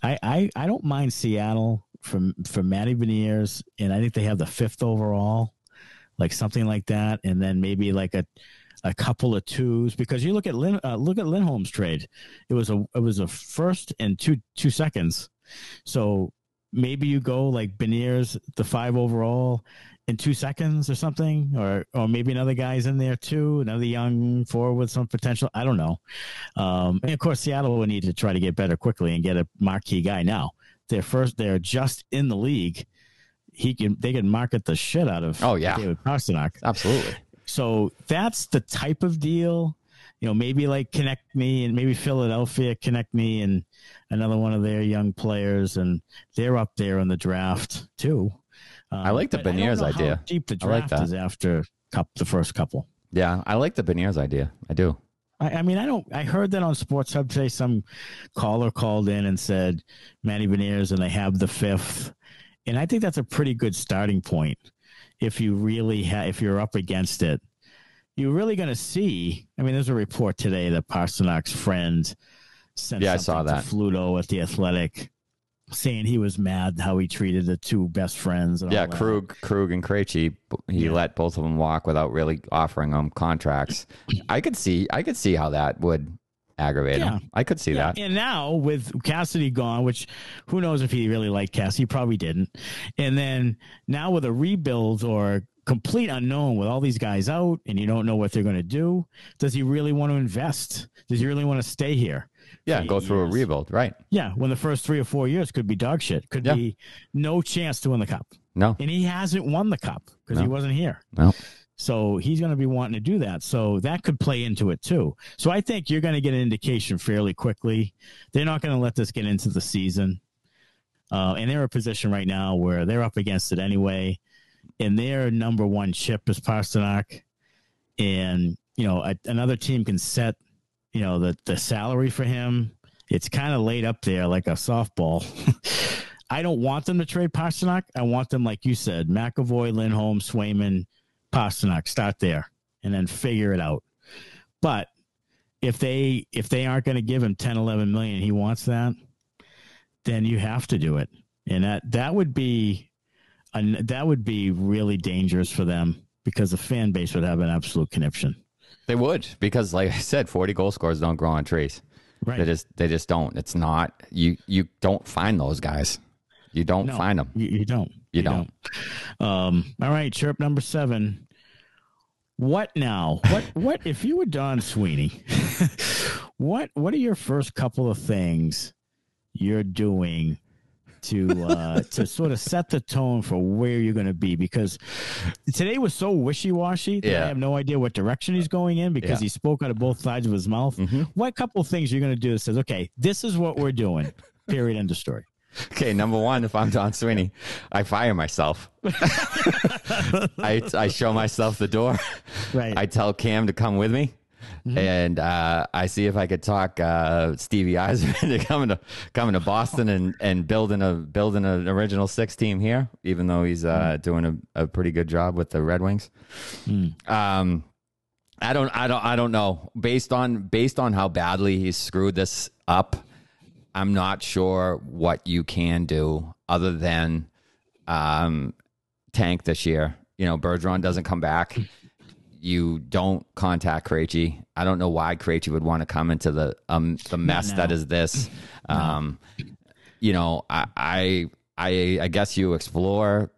I I, I don't mind Seattle from from Matty Beniers, and I think they have the fifth overall, like something like that, and then maybe like a a couple of twos because you look at Lin, uh, look at Lindholm's trade. It was a it was a first and two two seconds. So maybe you go like Beniers, the five overall, in two seconds or something, or or maybe another guy's in there too, another young forward with some potential. I don't know. Um, and of course, Seattle will need to try to get better quickly and get a marquee guy now. They're first. They're just in the league. He can. They can market the shit out of. Oh yeah, David Pastrnak. Absolutely. So that's the type of deal you know, maybe like Konecny and maybe Philadelphia Konecny and another one of their young players, and they're up there in the draft too. Um, I like the Beniers idea. deep the draft like is after cup, the first couple. Yeah, I like the Beniers idea. I do. I, I, mean, I don't. I heard that on Sports Hub today. Some caller called in and said Matty Beniers, and they have the fifth, and I think that's a pretty good starting point. If you really have, if you're up against it, you're really going to see. I mean, there's a report today that Pastrnak's friend sent yeah, I saw that. Fluto at the Athletic saying he was mad how he treated the two best friends. yeah, Krug, Krug and Krejci, he yeah. let both of them walk without really offering them contracts. I could see, I could see how that would aggravate yeah. him. I could see yeah. that. And now with Cassidy gone, which who knows if he really liked Cassidy, he probably didn't. And then now with a rebuild or complete unknown with all these guys out and you don't know what they're going to do. Does he really want to invest? Does he really want to stay here? Yeah, go through years? a rebuild, right? Yeah, when the first three or four years could be dog shit, could yeah. be no chance to win the cup. No, and he hasn't won the cup because no. he wasn't here. No, so he's going to be wanting to do that. So that could play into it too. So I think you're going to get an indication fairly quickly. They're not going to let this get into the season, uh, and they're in a position right now where they're up against it anyway and their number one chip is Pastrnak, and you know a, another team can set you know the the salary for him. It's kind of laid up there like a softball. I don't want them to trade Pastrnak. I want them, like you said, McAvoy, Lindholm, Swayman, Pastrnak. Start there and then figure it out. But if they if they aren't going to give him 10, 11 million, he wants that, then you have to do it. And that that would be and that would be really dangerous for them because the fan base would have an absolute conniption. They would because, like I said, forty goal scorers don't grow on trees. Right. They just they just don't. It's not you. You don't find those guys. You don't No, find them. You, you don't. You don't. don't. Um, all right, chirp number seven. What now? What what if you were Don Sweeney? what what are your first couple of things you're doing to uh to sort of set the tone for where you're going to be because today was so wishy-washy that Yeah. I have no idea what direction he's going in because Yeah. he spoke out of both sides of his mouth. What couple of things you're going to do that says, "Okay, this is what we're doing." Period end of story. Okay, number one, if I'm Don Sweeney, I fire myself. I I show myself the door. Right. I tell Cam to come with me. And uh, I see if I could talk uh, Stevie Yzerman to coming to coming to Boston and, and building a building an original six team here, even though he's uh, doing a, a pretty good job with the Red Wings. Um, I don't I don't I don't know. Based on based on how badly he's screwed this up, I'm not sure what you can do other than um, tank this year. You know, Bergeron doesn't come back. You don't contact Krejci. I don't know why Krejci would want to come into the um the mess now. that is this. Um, you know, I, I I I guess you explore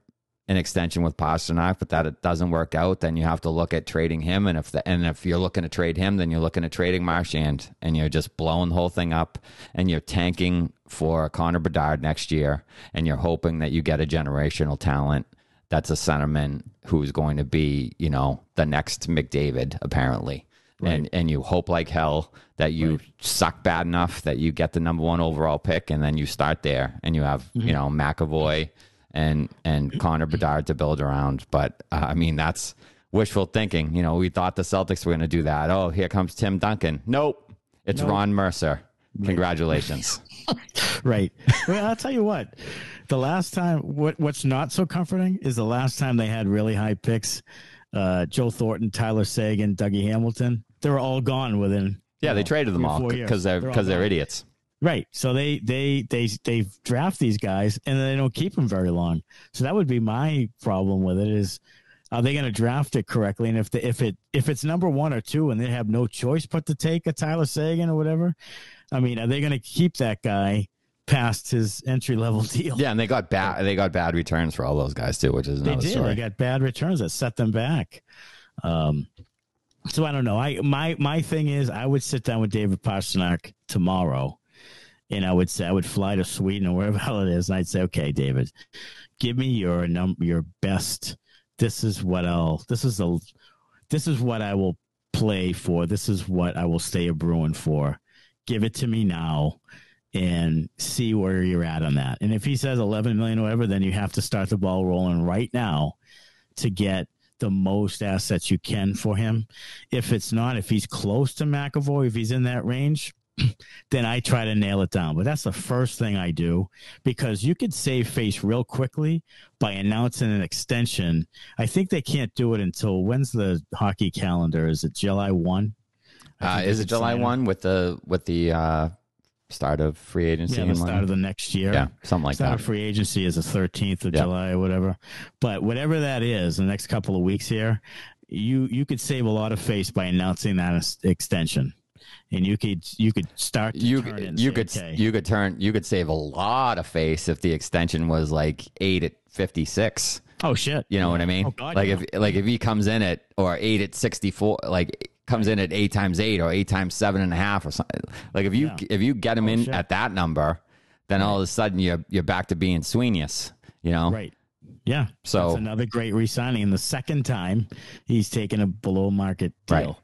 an extension with Pastrnak, but that it doesn't work out, then you have to look at trading him. And if the and if you're looking to trade him, then you're looking at trading Marchand, and you're just blowing the whole thing up, and you're tanking for Connor Bedard next year, and you're hoping that you get a generational talent that's a centerman who's going to be, you know, the next McDavid, apparently. And and you hope like hell that you suck bad enough that you get the number one overall pick, and then you start there, and you have you know McAvoy and and Connor Bedard to build around. But uh, I mean, that's wishful thinking. You know, we thought the Celtics were going to do that. Oh, here comes Tim Duncan. Nope, it's Ron Mercer. Congratulations. Right. Well, I'll tell you what. The last time, what what's not so comforting is the last time they had really high picks. Uh, Joe Thornton, Tyler Seguin, Dougie Hamilton. They were all gone within. Yeah, you they know, traded them all because they're because they're gone. idiots. Right. So they they they they draft these guys and then they don't keep them very long. So that would be my problem with it is are they going to draft it correctly? And if the, if it if it's number one or two and they have no choice but to take a Tyler Seguin or whatever, I mean, are they going to keep that guy past his entry level deal? Yeah, and they got bad they got bad returns for all those guys too, which is they did. story. They got bad returns that set them back. Um, so I don't know. I my my thing is I would sit down with David Pastrnak tomorrow, and I would say I would fly to Sweden or wherever hell it is, and I'd say, okay, David, give me your num your best. This is what I'll. This is the. This is what I will play for. This is what I will stay a Bruin for. Give it to me now. And see where you're at on that. And if he says 11 million or whatever, then you have to start the ball rolling right now to get the most assets you can for him. If it's not, if he's close to McAvoy, if he's in that range, then I try to nail it down. But that's the first thing I do because you could save face real quickly by announcing an extension. I think they can't do it until when's the hockey calendar? Is it July 1? Uh, is it July one with the with the uh, start of free agency? Yeah, the start of the next year. yeah, something like Start that. of free agency is the 13th of Yeah. July or whatever. But whatever that is, the next couple of weeks here, you you could save a lot of face by announcing that extension, and you could you could start to you you say, could okay, you could turn you could save a lot of face if the extension was like eight at fifty six. oh shit, You know what I mean? Oh, God, like yeah. if like if he comes in at or eight at sixty four, like comes in at eight times eight or eight times seven and a half or something. Like if you Yeah. if you get him Oh, in shit. at that number, then all of a sudden you're you're back to being Sweeneyus. You know? right. Yeah, So- that's another great re-signing. And the second time, he's taken a below market deal.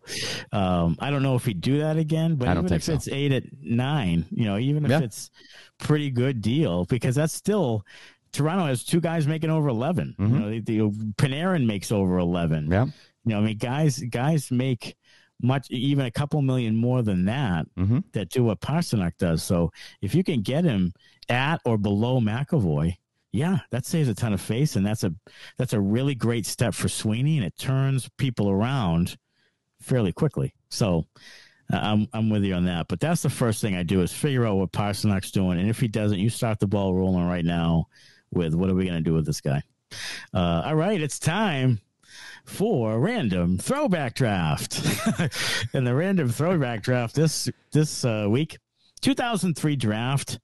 Um, I don't know if he'd do that again, but even if so. it's eight at nine, you know, even if Yeah. it's pretty good deal, because that's still Toronto has two guys making over 11 You know, the, the Panarin makes over eleven. Mm-hmm. Yeah. You know, I mean, guys, guys make much, even a couple million more than that Mm-hmm. that do what Pastrnak does. So if you can get him at or below McAvoy, yeah, that saves a ton of face, and that's a that's a really great step for Sweeney, and it turns people around fairly quickly. So uh, I'm I'm with you on that. But that's the first thing I do is figure out what Pastrnak's doing, and if he doesn't, you start the ball rolling right now with what are we going to do with this guy? Uh, all right, it's time for random throwback draft. in the random throwback draft this this uh, week, 2003 draft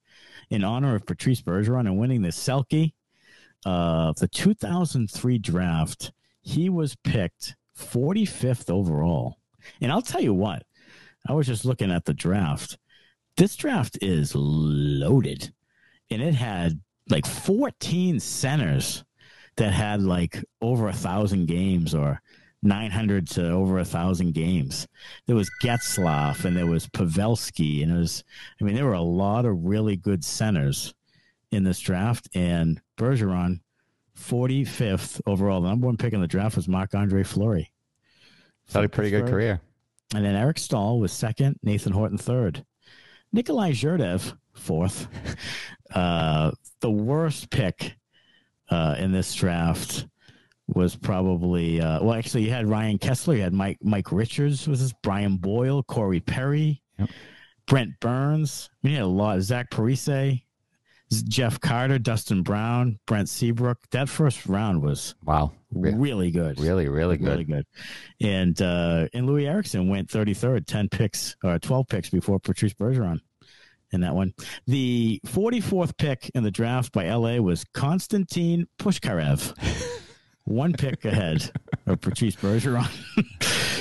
in honor of Patrice Bergeron and winning the Selke. Uh, the 2003 draft, he was picked 45th overall. And I'll tell you what, I was just looking at the draft. This draft is loaded, and it had like 14 centers that had like over a thousand games or 900 to over a thousand games. There was Getzlaf and there was Pavelski, and it was, I mean, there were a lot of really good centers in this draft. And Bergeron, 45th overall. The number one pick in the draft was Marc Andre Fleury. Had a pretty good career. And then Eric Staal was second, Nathan Horton third. Nikolai Zherdev, fourth. Uh, the worst pick uh, in this draft was probably uh, well, actually, you had Ryan Kesler, you had Mike Mike Richards, was this Brian Boyle, Corey Perry, Yep. Brent Burns. I mean, you had a lot. Zach Parise, Jeff Carter, Dustin Brown, Brent Seabrook. That first round was Wow. Re- really good. really, really good. Really good. And uh, and Loui Eriksson went 33rd, 10 picks or 12 picks before Patrice Bergeron in that one. The 44th pick in the draft by LA was Konstantin Pushkarev. one pick ahead of Patrice Bergeron.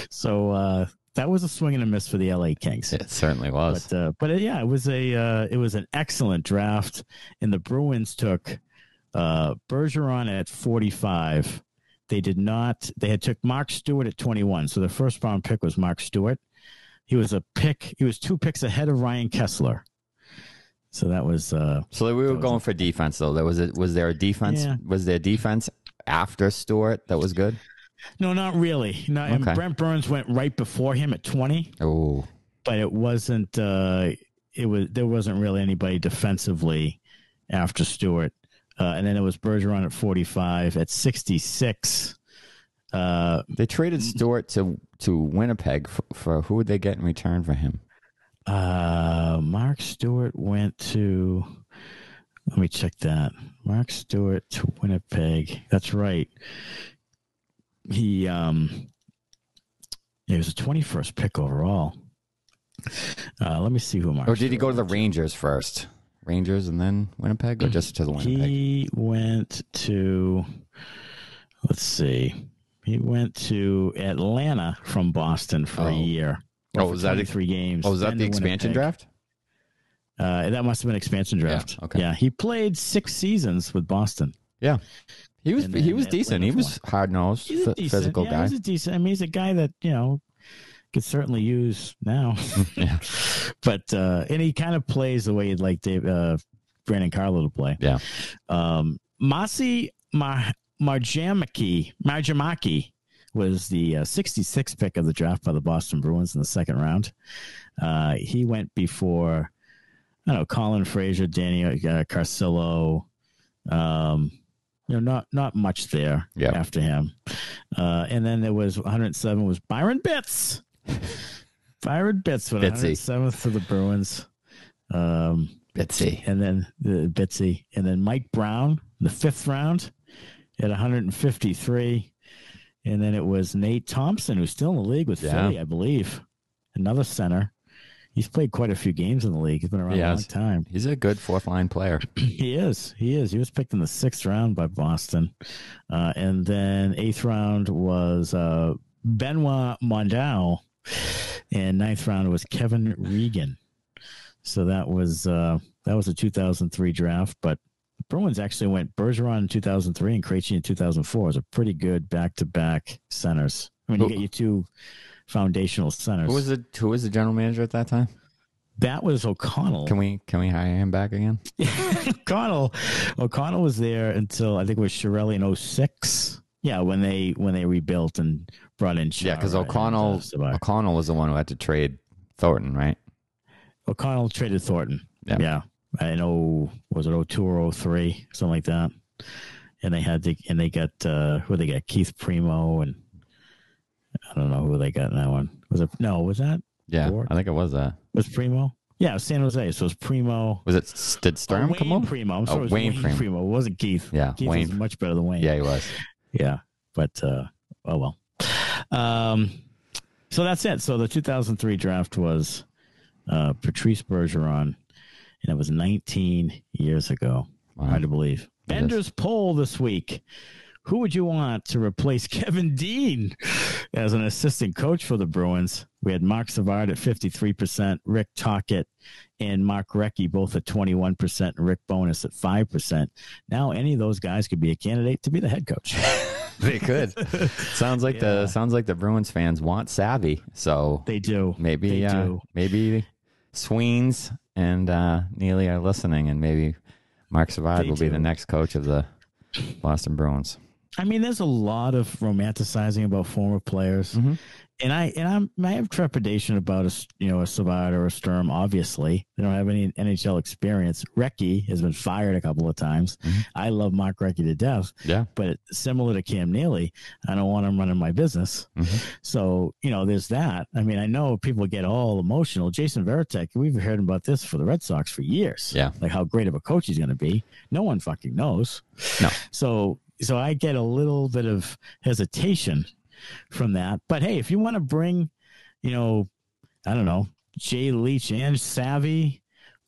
so uh, that was a swing and a miss for the LA Kings. It certainly was. But uh, but uh, yeah, it was a uh, it was an excellent draft, and the Bruins took uh, Bergeron at forty five. They did not. They had took Mark Stuart at twenty one. So the first round pick was Mark Stuart. He was a pick. He was two picks ahead of Ryan Kesler. So that was uh, so we were going for defense though. There was a, was there a defense? Yeah. Was there defense after Stuart that was good? no, not really. No, and Brent Burns went right before him at twenty. Oh, but it wasn't uh it was there wasn't really anybody defensively after Stuart. Uh, and then it was Bergeron at 45 at 66. Uh, they traded Stuart to to Winnipeg for, for who would they get in return for him? Uh, Mark Stuart went to let me check that. Mark Stuart to Winnipeg. That's right. He um he was a 21st pick overall. Uh, let me see who Mark Or did he go to the Rangers first? Rangers and then Winnipeg, or just to the Winnipeg? He went to, let's see, he went to Atlanta from Boston for a Oh. year. Oh, was that- three games? oh, was that the expansion draft? Uh, that must have been expansion draft. okay. Yeah, he played six seasons with Boston. Yeah, he was he was decent. He was hard nosed, decent, physical yeah, guy. He's a decent. I mean, he's a guy that you know could certainly use now. Yeah. but uh, and he kind of plays the way you'd like Dave, uh, Brandon Carlo to play. Yeah. Um, Masi Mar- Marjamaki Marjamaki was the uh, 66th pick of the draft by the Boston Bruins in the second round. Uh, he went before, I don't know, Colin Fraser, Danny uh, Carcillo. Um, you know, not not much there Yeah. after him. Uh, and then there was 107 was Byron Bitz. Byron Bitz went Bitsy. 107th to the Bruins. Um, Bitsy. and then the Bitsy, and then Mike Brown, the fifth round at 153, and then it was Nate Thompson, who's still in the league with Yeah. Philly, I believe, another center. He's played quite a few games in the league. He's been around He a long time. He's a good fourth line player. He is. He is. He was picked in the sixth round by Boston, uh, and then eighth round was uh, Benoit Mondou, and ninth round was Kevin Regan. So that was uh, that was a 2003 draft, but Bruins actually went Bergeron in 2003 and Krejci in 2004. It was a pretty good back-to-back centers. I mean, you get your two foundational centers. Who was the who was the general manager at that time? that was O'Connell. Can we can we hire him back again? O'Connell, O'Connell was there until I think it was Chiarelli in 06. Yeah, when they when they rebuilt and brought in Yeah, because O'Connell Savard. O'Connell was the one who had to trade Thornton, right? O'Connell traded Thornton. Yeah. Yeah, I know. Was it 02 or 03, something like that? And they had to, and they got uh who they got Keith Primeau and I don't know who they got in that one. Was it no? Was that Yeah. I think it was that. was Primeau? Yeah, it was San Jose. So it was Primeau. Was it did Sturm oh, come over? Primeau. I'm Oh, sorry, it was Wayne Wayne, Primeau. Primeau. It wasn't Keith. Yeah, Keith Wayne. was much better than Wayne. Yeah, he was. Yeah, but uh, oh well. Um, so that's it. So the 2003 draft was uh, Patrice Bergeron, and it was 19 years ago. Wow. Hard to believe. Bender's poll this week. Who would you want to replace Kevin Dean as an assistant coach for the Bruins? We had Marc Savard at 53%, Rick Tocchet and Mark Recchi both at 21%, and Rick Bowness at 5%. Now, any of those guys could be a candidate to be the head coach. They could. sounds like Yeah. the sounds like the Bruins fans want savvy. So They do. maybe They uh, do. maybe Sweens and uh, Neely are listening, and maybe Marc Savard will be the next coach of the Boston Bruins. I mean, there's a lot of romanticizing about former players, Mhm. and I and I'm, I have trepidation about a you know a Savard or a Sturm. Obviously, they don't have any NHL experience. Recchi has been fired a couple of times. Mhm. I love Mark Recchi to death, Yeah. but similar to Cam Neely, I don't want him running my business. Mhm. So you know, there's that. I mean, I know people get all emotional. Jason Varitek, we've heard about this for the Red Sox for years. Yeah. like how great of a coach he's going to be. No one fucking knows. No. So so I get a little bit of hesitation from that. But hey, if you want to bring, you know, I don't know, Jay Leach and Savvy,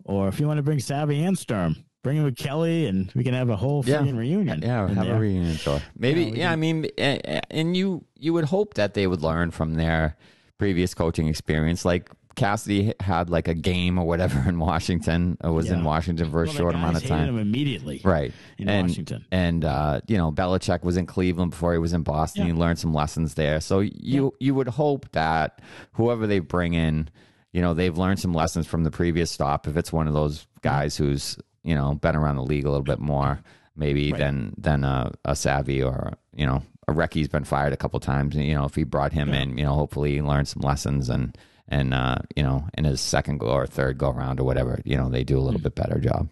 or if you want to bring Savvy and Sturm, bring him with Kelly, and we can have a whole Yeah. reunion. Yeah, have there. a reunion tour. Maybe, Yeah, yeah. I mean, eh, eh, and you you would hope that they would learn from their previous coaching experience. Like Cassidy had like a game or whatever in Washington. Or was in Washington for a Well, short amount of time. immediately, Right. in and, Washington. And uh, you know, Belichick was in Cleveland before he was in Boston. Yeah. He learned some lessons there. So you you would hope that whoever they bring in, you know, they've learned some lessons from the previous stop. If it's one of those guys who's you know been around the league a little bit more, maybe Right. than than a, a savvy or you know a Recchi's been fired a couple times. And, you know, if he brought him Yeah. in, you know, hopefully he learned some lessons and. And uh, you know, in his second go or third go around or whatever, you know, they do a little bit better job.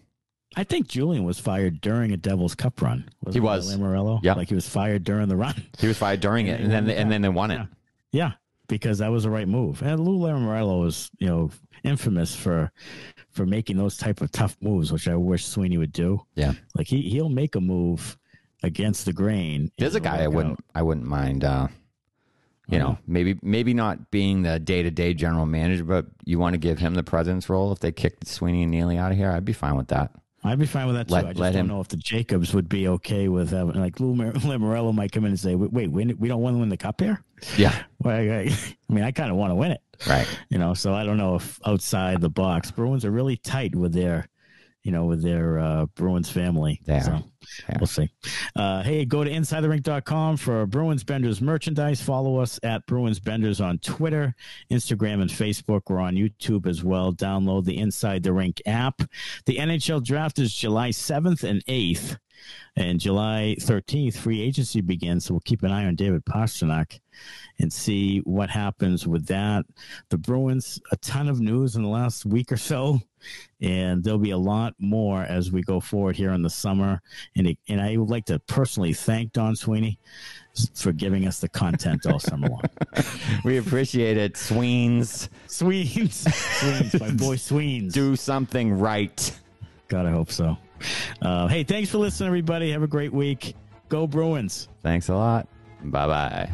I think Julien was fired during a Devil's Cup run. He was. Lamoriello. Yeah. like he was fired during the run. He was fired during it, and then and the then they won it. Yeah. Yeah, because that was the right move. And Lou Lamoriello was, you know, infamous for for making those type of tough moves, which I wish Sweeney would do. Yeah. Like he he'll make a move against the grain. There's a guy I wouldn't out. I wouldn't mind uh you know, mm-hmm. maybe maybe not being the day to day general manager, but you want to give him the president's role if they kicked Sweeney and Neely out of here, I'd be fine with that. I'd be fine with that too. Let- I just let don't him- know if the Jacobs would be okay with having like Lou Mar- Lamoriello might come in and say, "Wait, wait we, we don't want to win the cup here." Yeah. Well, I, I mean, I kind of want to win it. Right. you know so i don't know if outside the box bruins are really tight with their you know with their uh bruins family. Yeah. so are. we'll see. Uh hey go to insidetherink.com for bruins benders merchandise. Follow us at bruins benders on twitter instagram and facebook. We're on youtube as well. Download the inside the rink app. The nhl draft is july 7th and 8th and July 13th, free agency begins. So we'll keep an eye on David Pastrnak and see what happens with that. The Bruins, a ton of news in the last week or so, and there'll be a lot more as we go forward here in the summer. And and I would like to personally thank Don Sweeney for giving us the content all summer long. We appreciate it. Sweens, Sweens, Sweens, my boy Sweens. do something right. God, I hope so. Uh, hey, thanks for listening, everybody. Have a great week. Go Bruins. Thanks a lot. Bye bye.